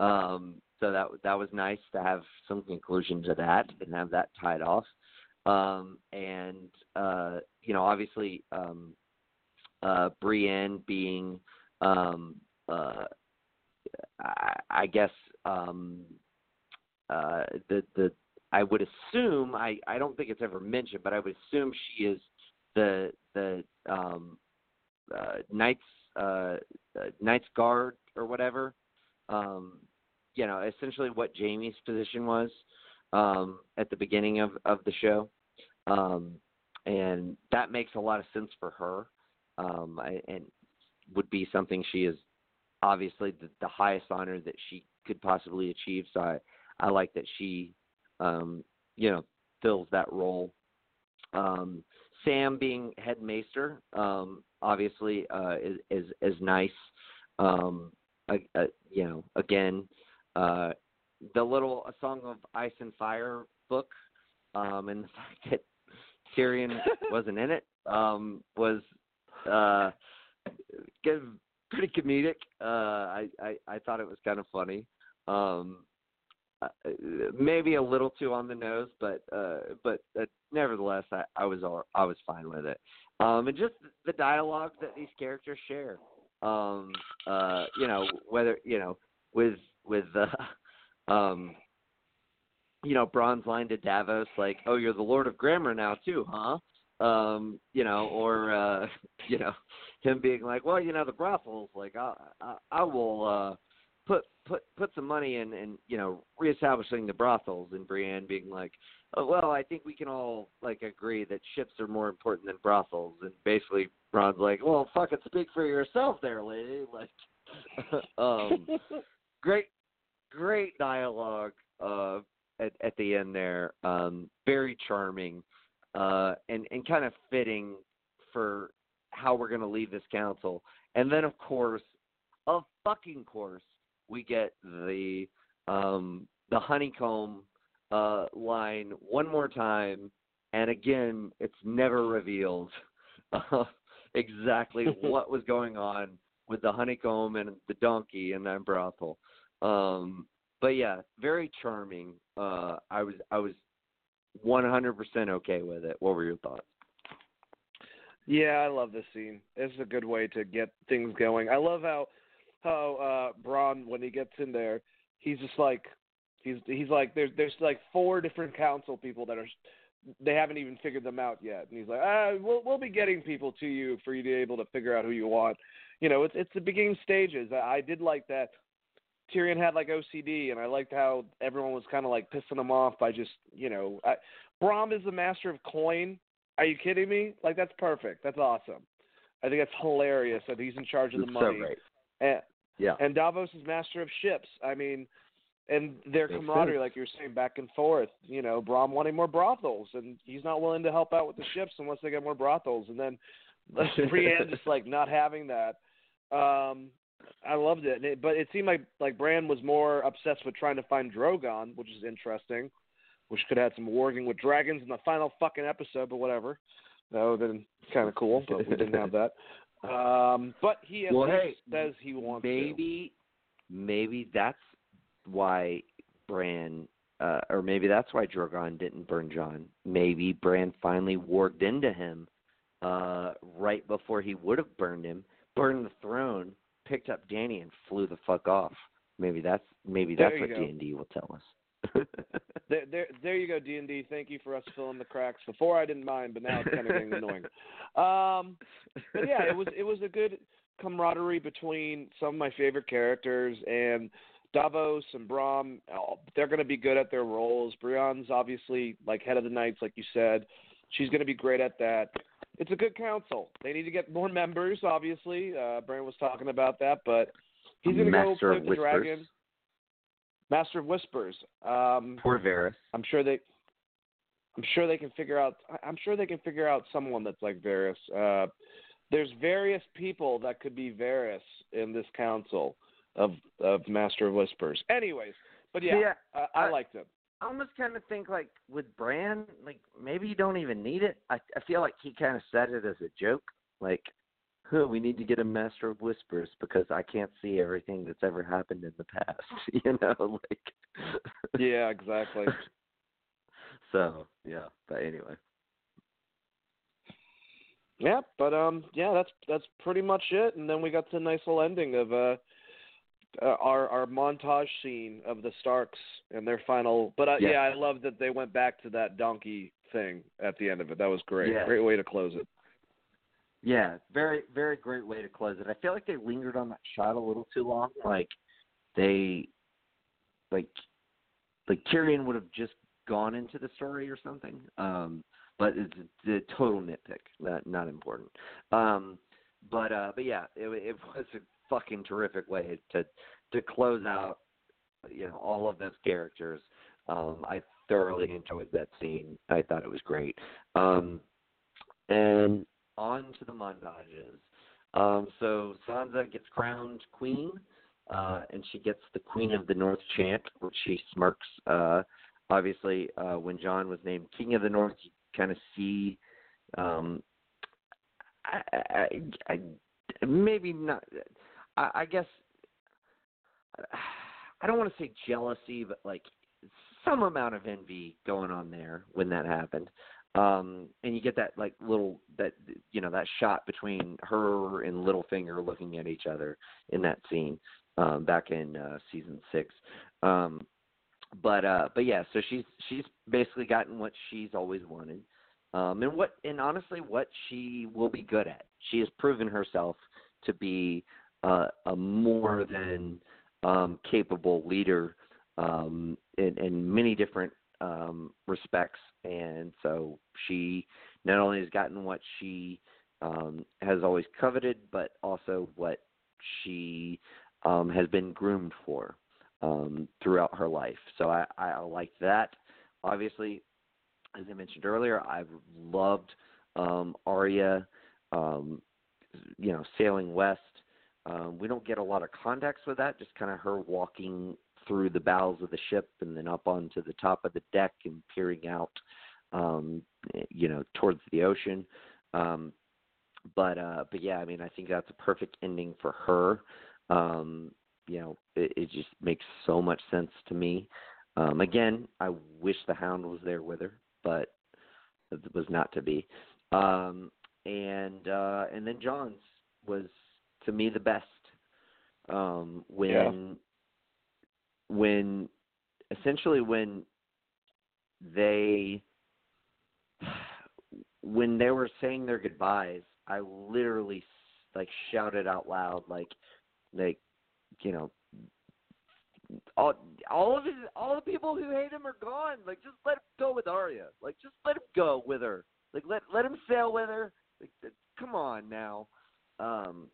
Um, so that that was nice to have some conclusion to that and have that tied off. Um, and uh, you know, obviously, um, uh, Brienne being, um, uh, I, I guess, um, uh, the the I would assume I I don't think it's ever mentioned, but I would assume she is the the um, uh, Knights uh, uh, Knights Guard or whatever. Um, you know, essentially what Jaime's position was um, at the beginning of of the show, um, and that makes a lot of sense for her, um, I, and would be something she is obviously the, the highest honor that she could possibly achieve. So I I like that she um, you know fills that role. Um, Sam being head maester, um, obviously, uh, is, is is nice. Um, uh, uh, you know, again, uh, the little A Song of Ice and Fire book, um, and the fact that Tyrion wasn't in it um, was uh, pretty comedic. Uh, I, I I thought it was kind of funny. Um, uh, maybe a little too on the nose, but uh, but uh, nevertheless, I, I was all, I was fine with it. Um, and just the dialogue that these characters share. Um, uh, you know, whether you know with with uh, um, you know, Bronn's line to Davos, like, "Oh, you're the Lord of Grammar now too, huh?" Um, you know, or uh, you know, him being like, "Well, you know, the brothels, like, I, I, I will uh, put put put some money in, and you know, reestablishing the brothels," and Brienne being like, oh, "Well, I think we can all like agree that ships are more important than brothels," and basically, Bronn's like, "Well, fuck it, speak for yourself, there, lady." Like, um, great, great dialogue. Uh, at, at the end there. Um, very charming, uh, and and kind of fitting for how we're going to leave this council. And then, of course, of fucking course, we get the um, the honeycomb uh, line one more time, and again, it's never revealed uh, exactly what was going on with the honeycomb and the donkey and that brothel. Um, but yeah, very charming. Uh, I was I was 100% okay with it. What were your thoughts? Yeah, I love this scene. It's a good way to get things going. I love how how uh Bronn when he gets in there, he's just like he's he's like there's there's like four different council people that are they haven't even figured them out yet, and he's like, ah, we'll we'll be getting people to you for you to be able to figure out who you want. You know, it's it's the beginning stages. I, I did like that Tyrion had like OCD, and I liked how everyone was kind of like pissing him off by just you know, I, Bronn is the master of coin. Are you kidding me? Like that's perfect. That's awesome. I think that's hilarious that he's in charge of the money. So. And, yeah. And Davos is master of ships. I mean, and their camaraderie, like you were saying, back and forth. You know, Bronn wanting more brothels, and he's not willing to help out with the ships unless they get more brothels. And then Brienne just like not having that. Um, I loved it. it, but it seemed like like Bran was more obsessed with trying to find Drogon, which is interesting. Which could have had some warging with dragons in the final fucking episode, but whatever. That would have been kind of cool, but we didn't have that. Um, but he at well, least hey, says he wants maybe, to. Maybe that's why Bran, uh, or maybe that's why Drogon didn't burn Jon. Maybe Bran finally warged into him uh, right before he would have burned him, burned the throne, picked up Dany, and flew the fuck off. Maybe that's maybe that's what D and D will tell us. there, there, there you go, D and D. Thank you for us filling the cracks. Before I didn't mind, but now it's kind of getting annoying. Um, but yeah, it was it was a good camaraderie between some of my favorite characters and Davos and Bronn. Oh, they're going to be good at their roles. Brienne's obviously like head of the Knights, like you said. She's going to be great at that it's a good council. They need to get more members, obviously. Uh, Bran was talking about that, but he's going to go play the dragon. Master of Whispers. Um, Poor Varys. I'm sure they. I'm sure they can figure out. I'm sure they can figure out someone that's like Varys. Uh, there's various people that could be Varys in this council of of Master of Whispers. Anyways, but yeah, yeah uh, I, I liked it. I almost kind of think like with Bran, like maybe you don't even need it. I I feel like he kind of said it as a joke, like, huh, we need to get a Master of Whispers because I can't see everything that's ever happened in the past. you know, like. yeah, exactly. so yeah, but anyway. Yeah, but um, yeah, that's that's pretty much it. And then we got the nice little ending of uh uh, our our montage scene of the Starks and their final. But uh, yeah. yeah, I love that they went back to that donkey thing at the end of it. That was great. Yeah. Great way to close it. Yeah, very very great way to close it. I feel like they lingered on that shot a little too long. Like they like like Tyrion would have just gone into the story or something. Um but it's a, a total nitpick, not not important. Um but uh but yeah, it it was a fucking terrific way to to close out you know all of those characters. Um, I thoroughly enjoyed that scene. I thought it was great. Um, and on to the montages. Um, so Sansa gets crowned queen, uh, and she gets the Queen of the North chant, which she smirks. Uh, obviously, uh, when Jon was named King of the North, you kind of see. Um, I, I, I, maybe not. I, I guess I don't want to say jealousy, but like some amount of envy going on there when that happened. Um, and you get that like little that you know that shot between her and Littlefinger looking at each other in that scene um, back in uh, season six. Um, but uh, but yeah, so she's she's basically gotten what she's always wanted, um, and what and honestly what she will be good at. She has proven herself to be uh, a more than um, capable leader um, in, in many different um, respects, and so she not only has gotten what she um, has always coveted, but also what she um, has been groomed for um, throughout her life. So I, I like that. Obviously, as I mentioned earlier, I've loved um, Arya, um, you know, sailing west. Um, we don't get a lot of context with that, just kind of her walking through the bows of the ship and then up onto the top of the deck and peering out, um, you know, towards the ocean. Um, but uh, but yeah, I mean, I think that's a perfect ending for her. Um, you know, it, it just makes so much sense to me. Um, again, I wish the Hound was there with her, but it was not to be. Um, and uh, and then Jon's was to me the best um, when. When essentially when they when they were saying their goodbyes, I literally like shouted out loud like like you know all all of his all the people who hate him are gone. Like just let him go with Arya. Like just let him go with her. Like let let him sail with her. Like come on now. Um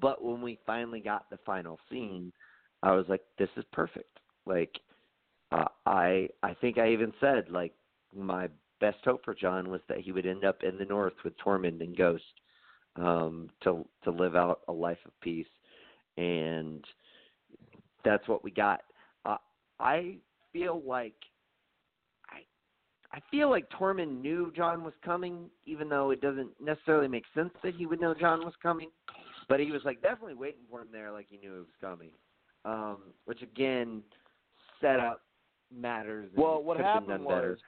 but when we finally got the final scene, I was like this is perfect. Like uh, I I think I even said like my best hope for Jon was that he would end up in the north with Tormund and Ghost um to to live out a life of peace and that's what we got. Uh, I feel like I I feel like Tormund knew Jon was coming, even though it doesn't necessarily make sense that he would know Jon was coming. But he was like definitely waiting for him there, like he knew he was coming. Um, which again, setup matters. Well, what happened was better.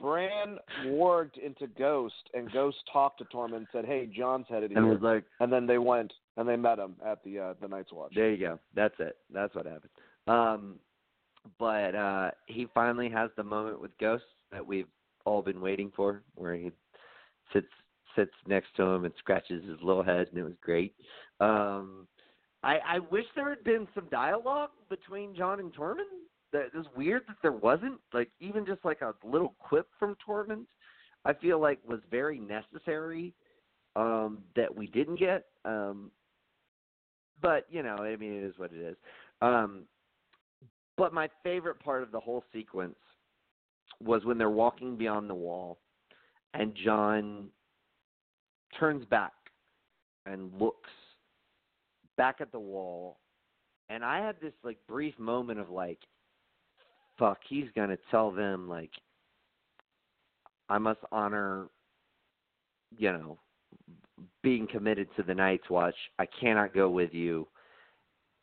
Bran warged into Ghost, and Ghost talked to Tormund and said, "Hey, Jon's headed here," and here." was like, and then they went and they met him at the uh, the Night's Watch. There you go. That's it. That's what happened. Um, but uh, he finally has the moment with Ghost that we've all been waiting for, where he sits sits next to him and scratches his little head, and it was great. Um, I, I wish there had been some dialogue between Jon and Tormund. That it was weird that there wasn't. Like even just like a little quip from Tormund, I feel like was very necessary um, that we didn't get. Um, but you know, I mean, it is what it is. Um, but my favorite part of the whole sequence was when they're walking beyond the wall, and Jon turns back and looks back at the wall, and I had this like brief moment of like, fuck, he's gonna tell them like, I must honor, you know, being committed to the Night's Watch. I cannot go with you.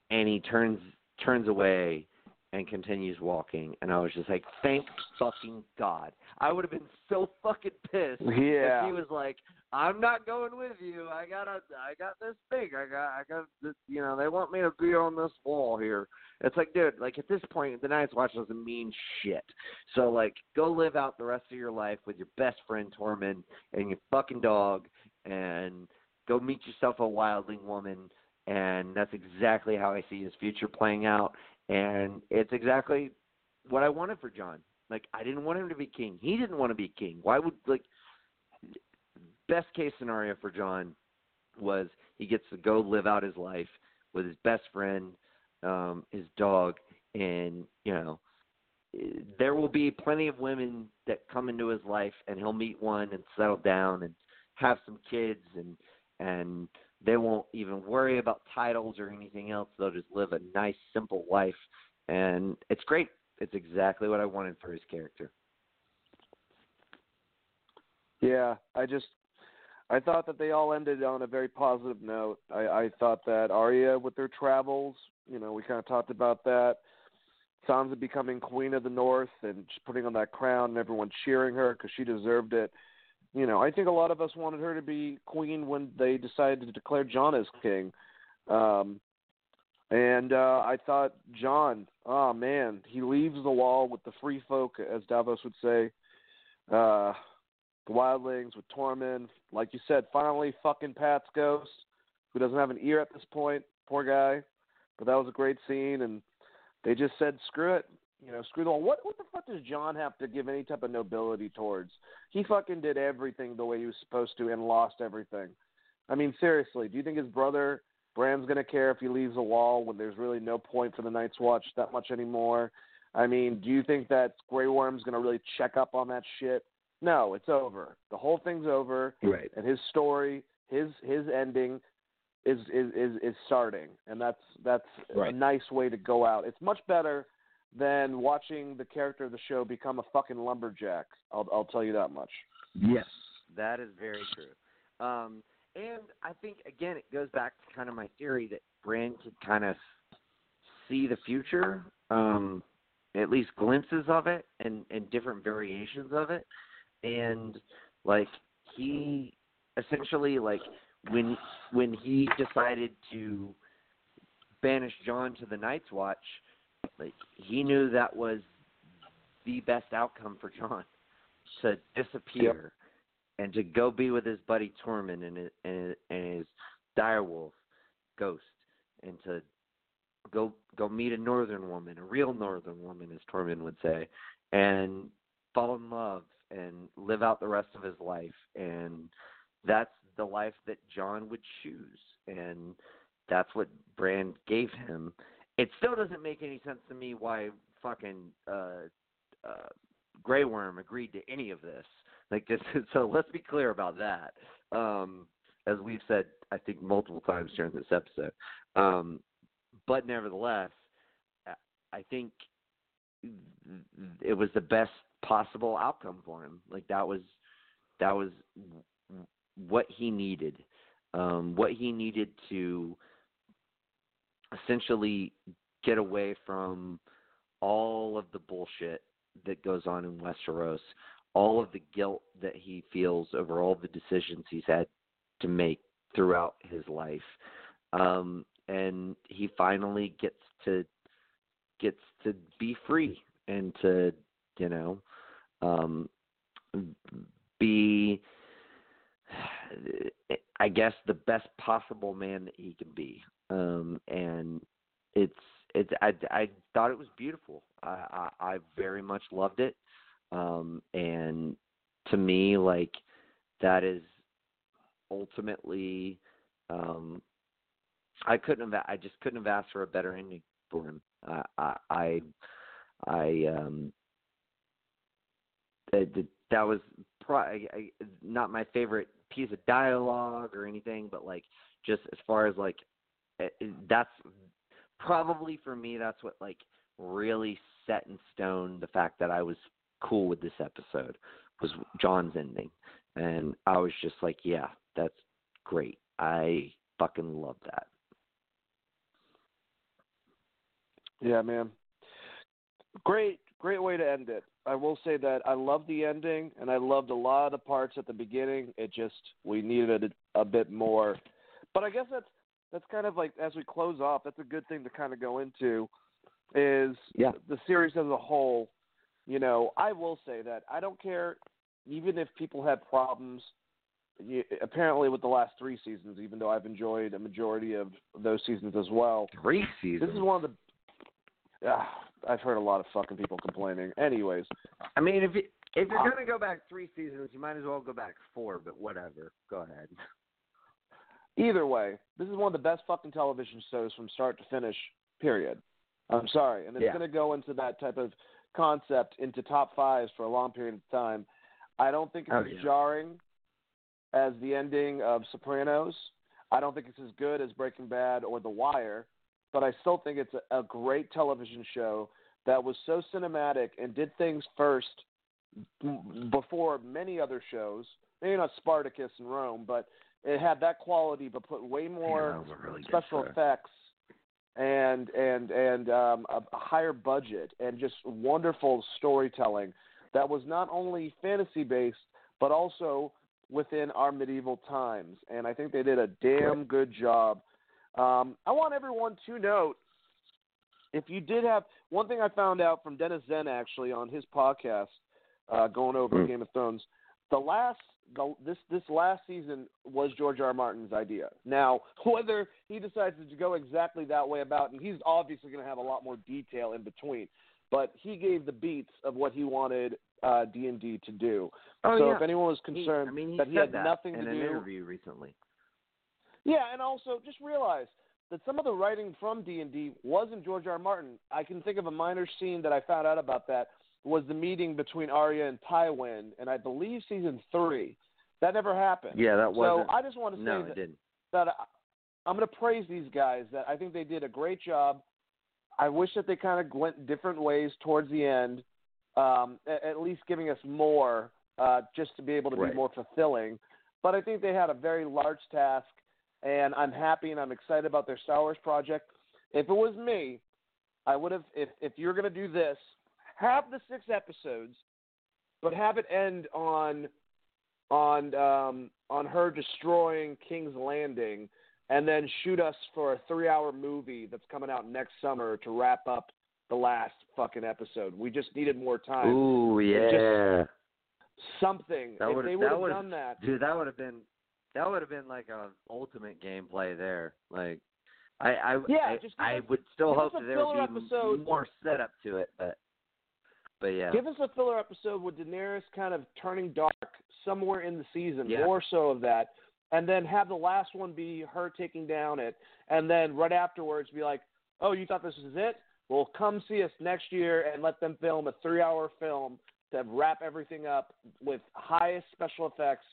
And he turns turns away and continues walking. And I was just like, thank fucking God. I would have been so fucking pissed yeah. if he was like, I'm not going with you. I got a, I got this thing. I got, I got this. You know, they want me to be on this wall here. It's like, dude, like at this point, the Night's Watch doesn't mean shit. So like, go live out the rest of your life with your best friend Tormund and your fucking dog, and go meet yourself a wildling woman. And that's exactly how I see his future playing out. And it's exactly what I wanted for Jon. Like I didn't want him to be king. He didn't want to be king. Why would like best case scenario for Jon was he gets to go live out his life with his best friend, um, his dog, and you know there will be plenty of women that come into his life, and he'll meet one and settle down and have some kids, and and they won't even worry about titles or anything else. They'll just live a nice, simple life, and it's great. It's exactly what I wanted for his character. Yeah, I just I thought that they all ended on a very positive note. I, I thought that Arya with their travels, you know, we kind of talked about that. Sansa becoming queen of the North and just putting on that crown and everyone cheering her because she deserved it. You know, I think a lot of us wanted her to be queen when they decided to declare Jon as king. Um, and uh, I thought Jon, oh man, he leaves the wall with the free folk, as Davos would say. Uh, the wildlings with Tormund, like you said, finally fucking Pat's ghost, who doesn't have an ear at this point. Poor guy. But that was a great scene, and they just said, screw it. You know, screw the wall. What what the fuck does Jon have to give any type of nobility towards? He fucking did everything the way he was supposed to and lost everything. I mean, seriously, do you think his brother Bran's gonna care if he leaves the wall when there's really no point for the Night's Watch that much anymore? I mean, do you think that Grey Worm's gonna really check up on that shit? No, it's over. The whole thing's over. Right. And his story, his his ending is is is, is starting, and that's that's right. a nice way to go out. It's much better than watching the character of the show become a fucking lumberjack. I'll I'll tell you that much. Yes, that is very true. Um, and I think again, it goes back to kind of my theory that Bran could kind of see the future, um, at least glimpses of it, and and different variations of it, and like he essentially like when when he decided to banish Jon to the Night's Watch, like he knew that was the best outcome for Jon to disappear yep. and to go be with his buddy Tormund and his, and, and his direwolf ghost and to go go meet a northern woman, a real northern woman as Tormund would say, and fall in love and live out the rest of his life and that's the life that Jon would choose, and that's what Bran gave him. It still doesn't make any sense to me why fucking uh, uh, Grey Worm agreed to any of this. Like, this, so let's be clear about that. Um, as we've said, I think multiple times during this episode. Um, but nevertheless, I think it was the best possible outcome for him. Like that was that was what he needed, um, what he needed to essentially get away from all of the bullshit that goes on in Westeros, all of the guilt that he feels over all the decisions he's had to make throughout his life. Um, and he finally gets to gets to be free and to you know um, be I guess the best possible man that he can be. Um, and it's it's I I thought it was beautiful. I I, I very much loved it. Um, and to me, like that is ultimately, um, I couldn't have I just couldn't have asked for a better ending for him. I I I, um. That, that was not my favorite piece of dialogue or anything, but like just as far as like Eh, eh, that's probably for me that's what like really set in stone the fact that I was cool with this episode was Jon's ending. And I was just like, yeah, that's great. I fucking love that. Yeah, man. Great, great way to end it. I will say that I love the ending, and I loved a lot of the parts at the beginning. It just we needed a, a bit more, but I guess that's that's kind of like as we close off. That's a good thing to kind of go into is yeah. the series as a whole. You know, I will say that I don't care, even if people have problems. You, apparently, with the last three seasons, even though I've enjoyed a majority of those seasons as well. Three seasons. This is one of the. Uh, I've heard a lot of fucking people complaining. Anyways, I mean, if you, if you're gonna go back three seasons, you might as well go back four. But whatever, go ahead. Either way, this is one of the best fucking television shows from start to finish. Period. I'm sorry, and it's yeah. going to go into that type of concept into top fives for a long period of time. I don't think it's oh, as yeah. jarring as the ending of Sopranos. I don't think it's as good as Breaking Bad or The Wire but I still think it's a, a great television show that was so cinematic and did things first before many other shows. Maybe not Spartacus and Rome, but it had that quality, but put way more yeah, really special effects and and and um, a, higher budget and just wonderful storytelling that was not only fantasy based but also within our medieval times. And I think they did a damn good job. Um, I want everyone to note if you did have one thing I found out from Dennis Zen actually on his podcast, uh, going over mm. Game of Thrones, the last the, this this last season was George R. R. Martin's idea. Now, whether he decides to go exactly that way about, and he's obviously going to have a lot more detail in between, but he gave the beats of what he wanted uh, D and D to do. Oh, so yeah. if anyone was concerned he, I mean, he that he had that nothing in to an do, interview recently. yeah, and also just realize that some of the writing from D and D wasn't George R. R. Martin. I can think of a minor scene that I found out about that was the meeting between Arya and Tywin, and I believe season three. That never happened. Yeah, that was. So I just want to say no, that, that I, I'm going to praise these guys. That I think they did a great job. I wish that they kind of went different ways towards the end, um, at, at least giving us more, uh, just to be able to Right. be more fulfilling. But I think they had a very large task, and I'm happy and I'm excited about their Star Wars project. If it was me, I would have. If if you're going to do this, have the six episodes, but have it end on on um, on her destroying King's Landing, and then shoot us for a three-hour movie that's coming out next summer to wrap up the last fucking episode. We just needed more time. Ooh, just- yeah. Something. That if they would have done that, dude. That would have been that would have been like a ultimate gameplay there. Like, I I Yeah, I, just I would still hope that there would be episode. more setup to it, but but yeah. Give us a filler episode with Daenerys kind of turning dark somewhere in the season, Yeah. more so of that, and then have the last one be her taking down it, and then right afterwards be like, "Oh, you thought this was it? Well, come see us next year and let them film a three-hour film to wrap everything up with highest special effects."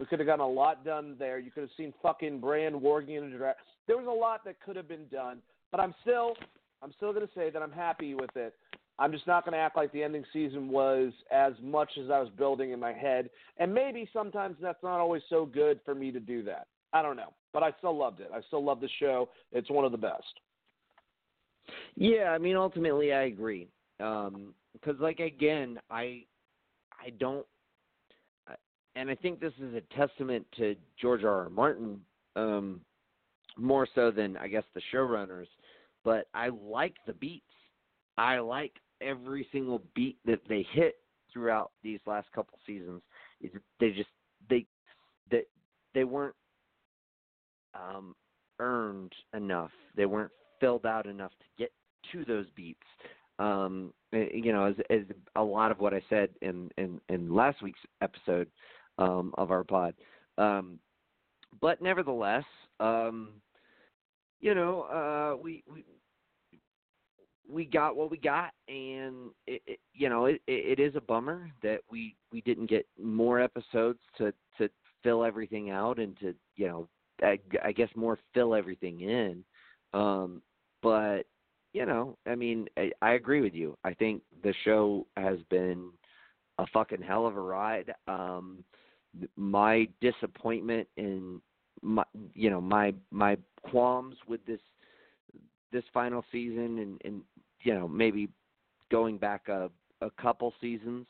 We could have gotten a lot done there. You could have seen fucking Bran warging in a. There was a lot that could have been done, but I'm still, I'm still going to say that I'm happy with it. I'm just not going to act like the ending season was as much as I was building in my head. And maybe sometimes that's not always so good for me to do that. I don't know. But I still loved it. I still love the show. It's one of the best. Yeah, I mean, ultimately, I agree. Um, because, like, again, I, I don't, and I think this is a testament to George R. R. Martin, um, more so than I guess the showrunners. But I like the beats. I like every single beat that they hit throughout these last couple seasons. is they just they they they weren't um, earned enough. They weren't filled out enough to get to those beats. Um, eh, you know, as, as a lot of what I said in in, in last week's episode um, of our pod. Um, but nevertheless, um, you know, uh, we we we got what we got, and it, it, you know, it, it is a bummer that we we didn't get more episodes to to fill everything out and to you know, I, I guess more fill everything in. Um, but you know, I mean, I, I agree with you. I think the show has been a fucking hell of a ride. Um, my disappointment in my, you know, my my qualms with this this final season, and and you know, maybe going back a a couple seasons,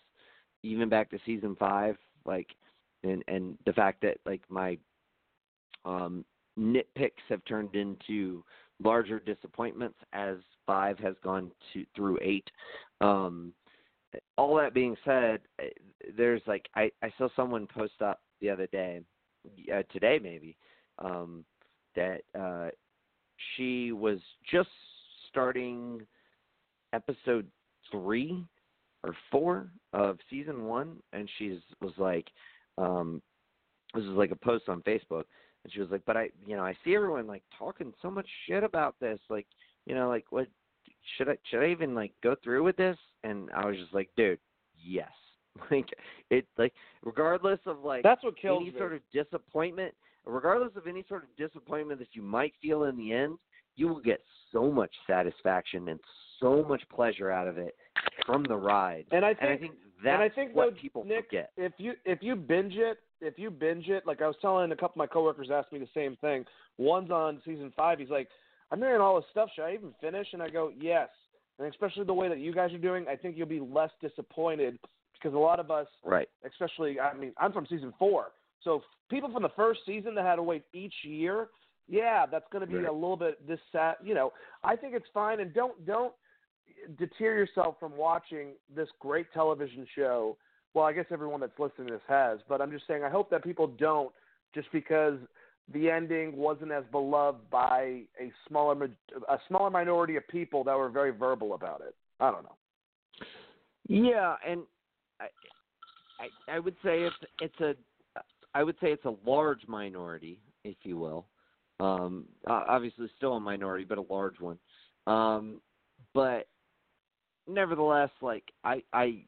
even back to season five, like, and and the fact that like my um nitpicks have turned into larger disappointments as five has gone to through eight. Um, all that being said, eh, there's like I I saw someone post up the other day, uh, today maybe, um, that uh, she was just starting episode three or four of season one, and she was like, um, this is like a post on Facebook, and she was like, but I, you know, I see everyone like talking so much shit about this, like, you know, like what should I should I even like go through with this? And I was just like, dude, yes. Like it like regardless of like That's what kills any me. sort of disappointment, regardless of any sort of disappointment that you might feel in the end, you will get so much satisfaction and so much pleasure out of it from the ride. and I And I think think that's and I think what though, people Nick, forget. If you if you binge it, if you binge it, like I was telling a couple of my coworkers asked me the same thing. One's on season five. He's like, I'm hearing all this stuff. Should I even finish? And I go, yes. And especially the way that you guys are doing, I think you'll be less disappointed because a lot of us, Right. especially, I mean, I'm from season four, so people from the first season that had to wait each year, yeah, that's going to be Right. a little bit this sad. You know, I think it's fine, and don't don't eh, deter yourself from watching this great television show. Well, I guess everyone that's listening to this has, but I'm just saying I hope that people don't just because the ending wasn't as beloved by a smaller a smaller minority of people that were very verbal about it. I don't know. Yeah, and I, I I would say it's it's a I would say it's a large minority, if you will. Um, obviously, still a minority, but a large one. Um, but nevertheless, like I I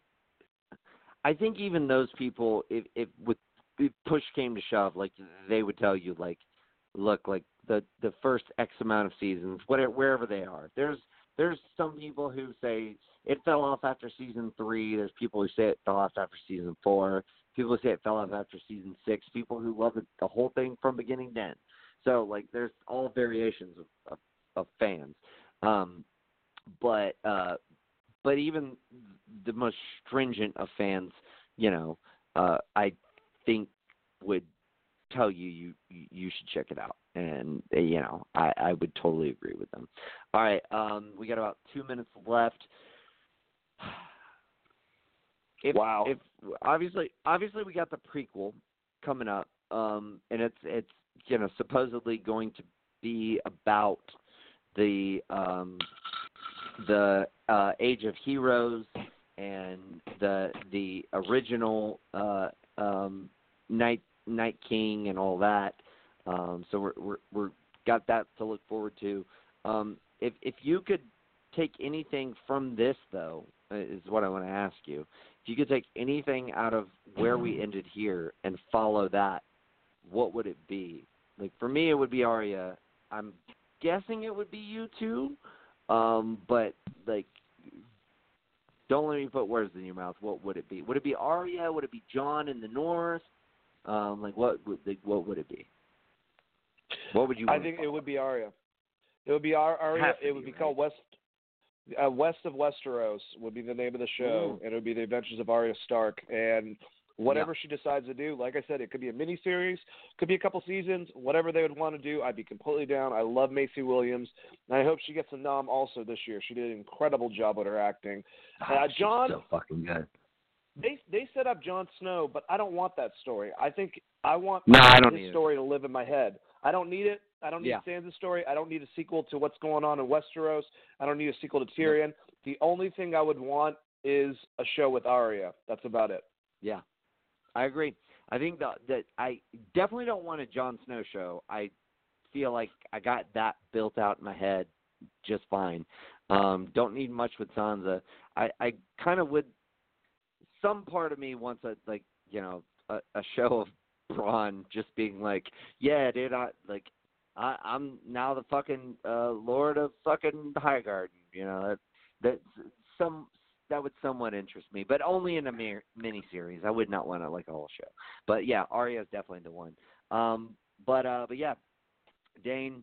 I think even those people, if if with if push came to shove, like they would tell you, like, look, like the the first X amount of seasons, whatever wherever they are, there's there's some people who say it fell off after season three. There's people who say it fell off after season four. People say it fell off after season six. People who love it, the whole thing from beginning to end. So like, there's all variations of of, of fans. Um, but uh, but even the most stringent of fans, you know, uh, I think would tell you you you should check it out and uh, you know i i would totally agree with them all right um we got about two minutes left if, Wow. if obviously obviously we got the prequel coming up um and it's it's you know supposedly going to be about the um the uh age of heroes and the the original uh um night night king and all that. Um so we're we're we're got that to look forward to. Um if if you could take anything from this though uh, is what I want to ask you you could take anything out of where we ended here and follow that what would it be like for me it would be Arya I'm guessing it would be you two um but like don't let me put words in your mouth. What would it be? Would it be Arya? Would it be Jon in the north? Um, like what would like, what would it be? What would you? I think it would be Arya. It would be Ar- Arya. Has It would be, be called West uh, West of Westeros would be the name of the show, Mm. and it would be the Adventures of Arya Stark. And whatever she decides to do, like I said, it could be a mini series, could be a couple seasons, whatever they would want to do, I'd be completely down. I love Maisie Williams, and I hope she gets a nom also this year. She did an incredible job with her acting. Ah, uh, she's John- so fucking good. They they set up Jon Snow, but I don't want that story. I think I want No, I don't his either. story to live in my head. I don't need it. I don't need Yeah. Sansa's story. I don't need a sequel to what's going on in Westeros. I don't need a sequel to Tyrion. The only thing I would want is a show with Arya. That's about it. Yeah, I agree. I think that that I definitely don't want a Jon Snow show. I feel like I got that built out in my head just fine. Um, don't need much with Sansa. I I kind of would. Some part of me wants a like you know a, a show of Bronn just being like, yeah, dude, I like. I, I'm now the fucking uh, Lord of fucking Highgarden." You know that that some that would somewhat interest me, but only in a mir- mini series. I would not want to like a whole show. But yeah, Arya is definitely the one. Um, but uh, but yeah, Dane,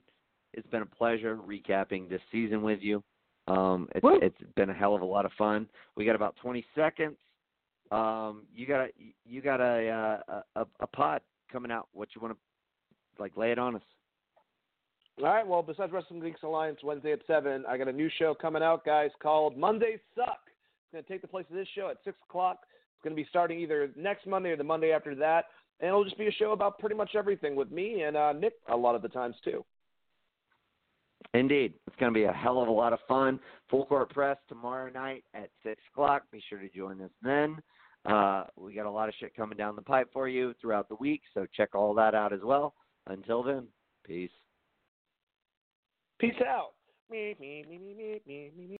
it's been a pleasure recapping this season with you. Um, it's Woo. it's been a hell of a lot of fun. We got about 20 seconds. Um, you got a you got a uh, a a pod coming out. What you want to like lay it on us? All right. Well, besides Wrestling Geeks Alliance Wednesday at seven, I got a new show coming out, guys, called Monday Suck. It's going to take the place of this show at six o'clock. It's going to be starting either next Monday or the Monday after that, and it'll just be a show about pretty much everything with me and uh, Nick a lot of the times too. Indeed. It's going to be a hell of a lot of fun. Full Court Press tomorrow night at 6 o'clock. Be sure to join us then. Uh, we got a lot of shit coming down the pipe for you throughout the week, so check all that out as well. Until then, peace. Peace out. Me, me, me.